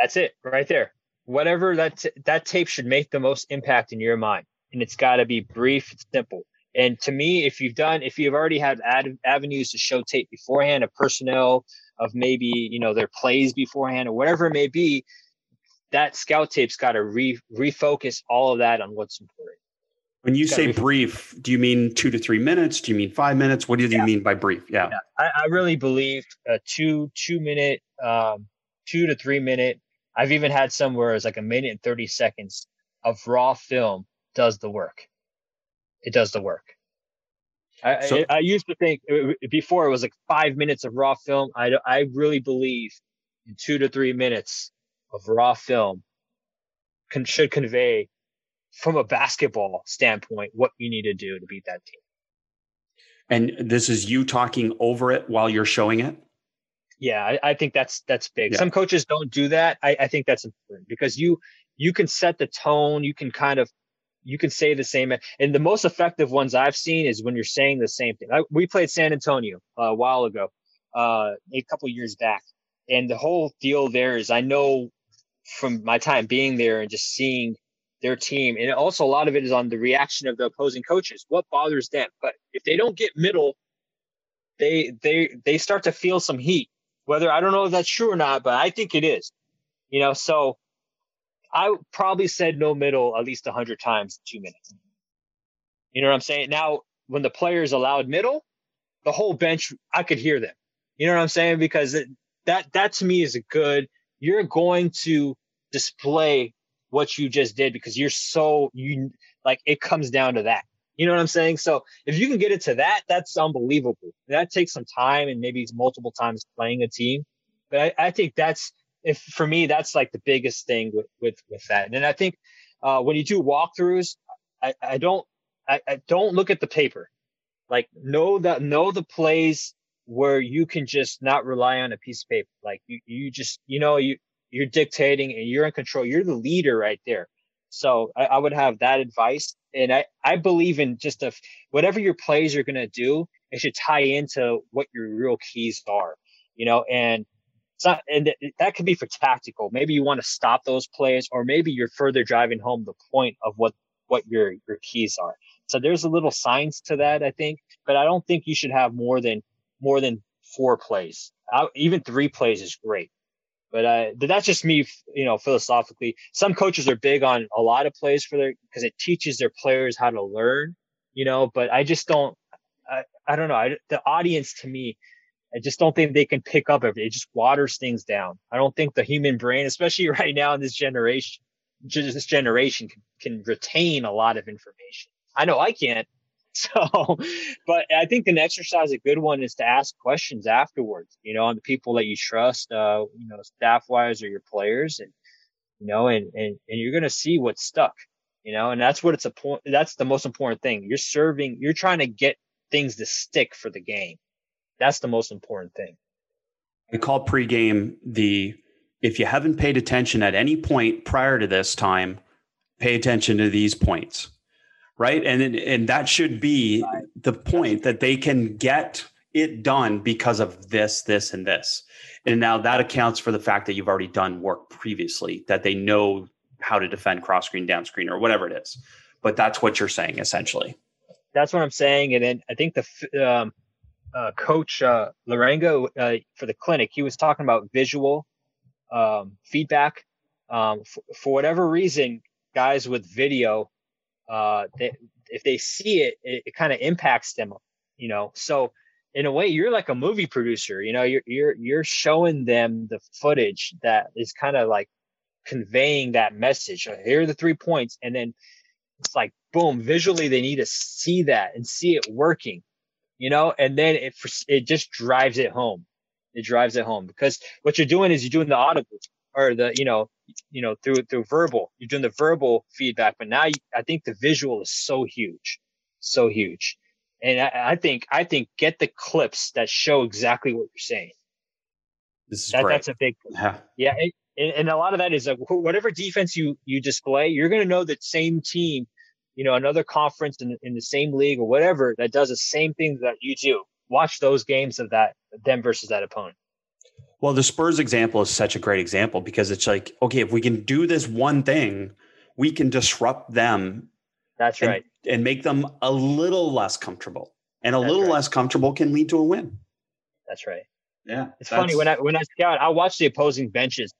That's it right there. Whatever that that tape should make the most impact in your mind, and it's got to be brief, simple. And to me, if you've done, if you've already had ad- avenues to show tape beforehand of personnel, of maybe you know their plays beforehand or whatever it may be, that scout tape's got to re- refocus all of that on what's important. When you say brief, do you mean two to three minutes? Do you mean five minutes? What do you yeah. mean by brief? Yeah, yeah. I, I, really believe a two two minute, um, two to three minute. I've even had some where it's like a minute and thirty seconds of raw film does the work. It does the work. I, so, I, I used to think uh, before it was like five minutes of raw film. I I really believe in two to three minutes of raw film can, should convey from a basketball standpoint what you need to do to beat that team. And this is you talking over it while you're showing it? Yeah, I, I think that's that's big. Yeah. Some coaches don't do that. I, I think that's important because you you can set the tone, you can kind of you can say the same and the most effective ones i've seen is when you're saying the same thing I, we played san antonio uh, a while ago uh, a couple years back and the whole deal there is i know from my time being there and just seeing their team. And also a lot of it is on the reaction of the opposing coaches. What bothers them? But if they don't get middle, they they they start to feel some heat. Whether I don't know if that's true or not, but I think it is. You know, so I probably said no middle at least hundred times two minutes. You know what I'm saying? Now, when the players allowed middle, the whole bench, I could hear them. You know what I'm saying? Because it, that that to me is a good. You're going to display what you just did because you're so you like it comes down to that. You know what I'm saying? So if you can get it to that, that's unbelievable. That takes some time and maybe it's multiple times playing a team. But I, I think that's if for me, that's like the biggest thing with with, with that. And I think uh, when you do walkthroughs, I, I don't I, I don't look at the paper. Like know that know the plays where you can just not rely on a piece of paper. Like you, you just, you know, you, you're dictating and you're in control. You're the leader right there. So I, I would have that advice. And I, I believe in just a, whatever your plays are going to do, it should tie into what your real keys are, you know, and it's not, and that could be for tactical. Maybe you want to stop those plays or maybe you're further driving home the point of what, what your, your keys are. So there's a little science to that, I think, but I don't think you should have more than, more than four plays. I, even three plays is great. But uh, that's just me, you know, philosophically. Some coaches are big on a lot of plays for their because it teaches their players how to learn, you know. But I just don't, I, I don't know. I, the audience to me, I just don't think they can pick up everything. It just waters things down. I don't think the human brain, especially right now in this generation, this generation can, can retain a lot of information. I know I can't. So, but I think an exercise, a good one is to ask questions afterwards, you know, on the people that you trust, uh, you know, staff wise or your players and, you know, and, and, and you're going to see what's stuck, you know, and that's what it's a point. That's the most important thing. You're serving, you're trying to get things to stick for the game. That's the most important thing. I call pregame the, if you haven't paid attention at any point prior to this time, pay attention to these points right? And and that should be the point that they can get it done because of this, this, and this. And now that accounts for the fact that you've already done work previously, that they know how to defend cross screen, down screen, or whatever it is. But that's what you're saying essentially. That's what I'm saying. And then I think the um, uh, coach uh, uh, for the clinic, he was talking about visual um, feedback. Um, for whatever reason, guys with video uh, they, if they see it, it, it kind of impacts them, you know. So in a way, you're like a movie producer, you know. You're you're you're showing them the footage that is kind of like conveying that message. Here are the three points, and then it's like boom, visually they need to see that and see it working, you know. And then it it just drives it home. It drives it home because what you're doing is you're doing the audible or the you know you know through through verbal you're doing the verbal feedback but now you, i think the visual is so huge so huge. And I, I, think i think get the clips that show exactly what you're saying. This is that, that's a big yeah. Yeah it, and, and a lot of that is like whatever defense you you display you're going to know that same team you know another conference in, in the same league or whatever that does the same thing that you do. Watch those games of that them versus that opponent Well, the Spurs example is such a great example because it's like, okay, if we can do this one thing, we can disrupt them. That's and, right. And make them a little less comfortable. And a That's little right. less comfortable can lead to a win. That's right. Yeah. It's funny when I when I scout, I watch the opposing benches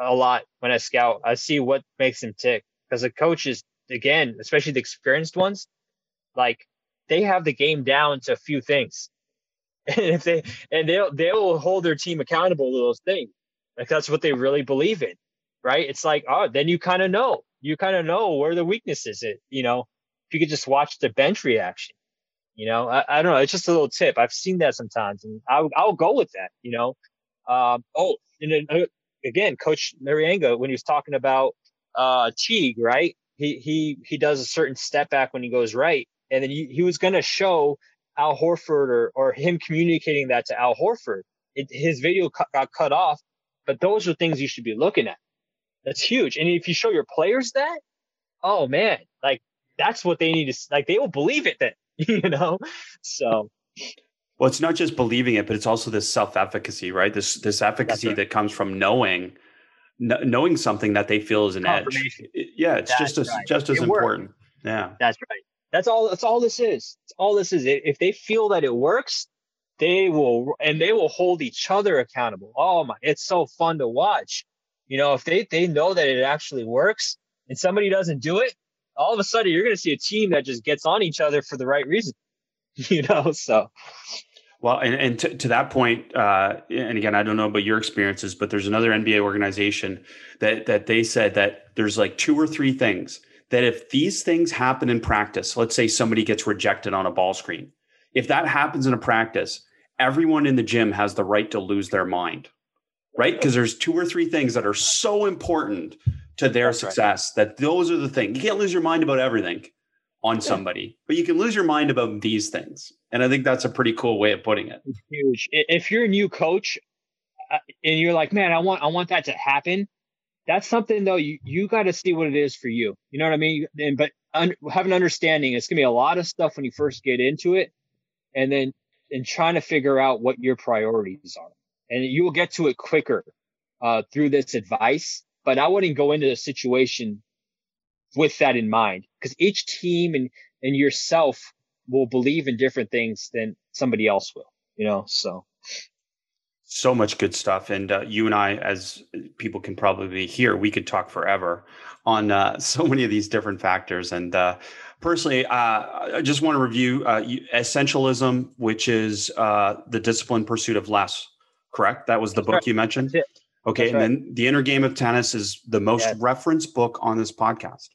a lot when I scout. I see what makes them tick because the coaches, again, especially the experienced ones, like they have the game down to a few things, and if they and they'll they'll hold their team accountable to those things. Like that's what they really believe in, right? It's like oh, then you kind of know, you kind of know where the weakness is. It you know, if you could just watch the bench reaction. You know, I, I don't know. It's just a little tip. I've seen that sometimes, and I'll I'll go with that. You know, um, oh, and then uh, again, Coach Marianga when he was talking about uh Teague, right? He he he does a certain step back when he goes right, and then he, he was going to show Al Horford or or him communicating that to Al Horford. It, his video cut, got cut off, but those are things you should be looking at. That's huge. And if you show your players that, oh man, like that's what they need to like. They will believe it then. you know so well it's not just believing it but it's also this self-efficacy right this this efficacy right. that comes from knowing kn- knowing something that they feel is an edge yeah it's just as right. just as It important yeah that's right that's all that's all this is. It's all this is. If they feel that it works they will and they will hold each other accountable. Oh my it's so fun to watch. You know if they they know that it actually works and somebody doesn't do it all of a sudden you're going to see a team that just gets on each other for the right reason you know so. Well and, and to, to that point uh, and again i don't know about your experiences but there's another nba organization that that they said that there's like two or three things that if these things happen in practice let's say somebody gets rejected on a ball screen if that happens in a practice everyone in the gym has the right to lose their mind right because there's two or three things that are so important to their That's right. success that those are the things you can't lose your mind about everything on somebody but you can lose your mind about these things and i think that's a pretty cool way of putting it It's huge. If you're a new coach uh, and you're like, man, I want I want that to happen. That's something though. You you got to see what it is for you. You know what I mean? And but un, have an understanding. It's gonna be a lot of stuff when you first get into it, and then and trying to figure out what your priorities are, and you will get to it quicker uh, through this advice. But I wouldn't go into the situation with that in mind because each team and and yourself will believe in different things than somebody else will. You know, so so much good stuff. And uh, you and i as people can probably hear we could talk forever on uh, so many of these different factors. And uh, personally uh, i just want to review uh, essentialism which is uh, the disciplined pursuit of less correct? That was the That's book right. you mentioned? Okay That's and then the inner game of tennis is the most Yes. referenced book on this podcast.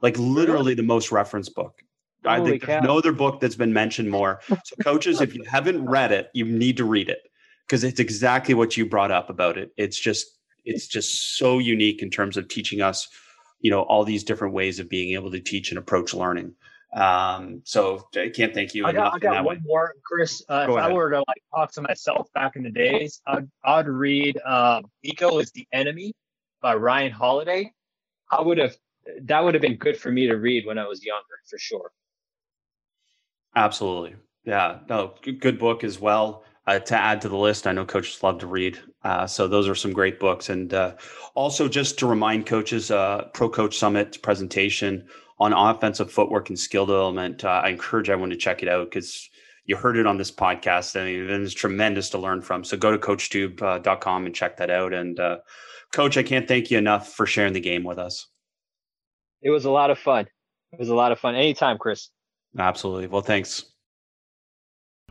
Like literally the most referenced book. I Holy think there's cow. no other book that's been mentioned more. So, coaches, if you haven't read it, you need to read it because it's exactly what you brought up about it. It's just, it's just so unique in terms of teaching us, you know, all these different ways of being able to teach and approach learning. Um, so I can't thank you I enough got, I got that one way. more, Chris. Uh, if Go I were to like talk to myself back in the days, I'd, I'd read um, "Ego is the Enemy" by Ryan Holiday. I would have that would have been good for me to read when I was younger, for sure. Absolutely. Yeah. No, good book as well. Uh, to add to the list, I know coaches love to read. Uh, so those are some great books. And uh, also, just to remind coaches, uh, Pro Coach Summit presentation on offensive footwork and skill development. Uh, I encourage everyone to check it out because you heard it on this podcast and it is tremendous to learn from. So go to coachtube.com and check that out. And uh, coach, I can't thank you enough for sharing the game with us. It was a lot of fun. It was a lot of fun. Anytime, Chris. Absolutely. Well, thanks.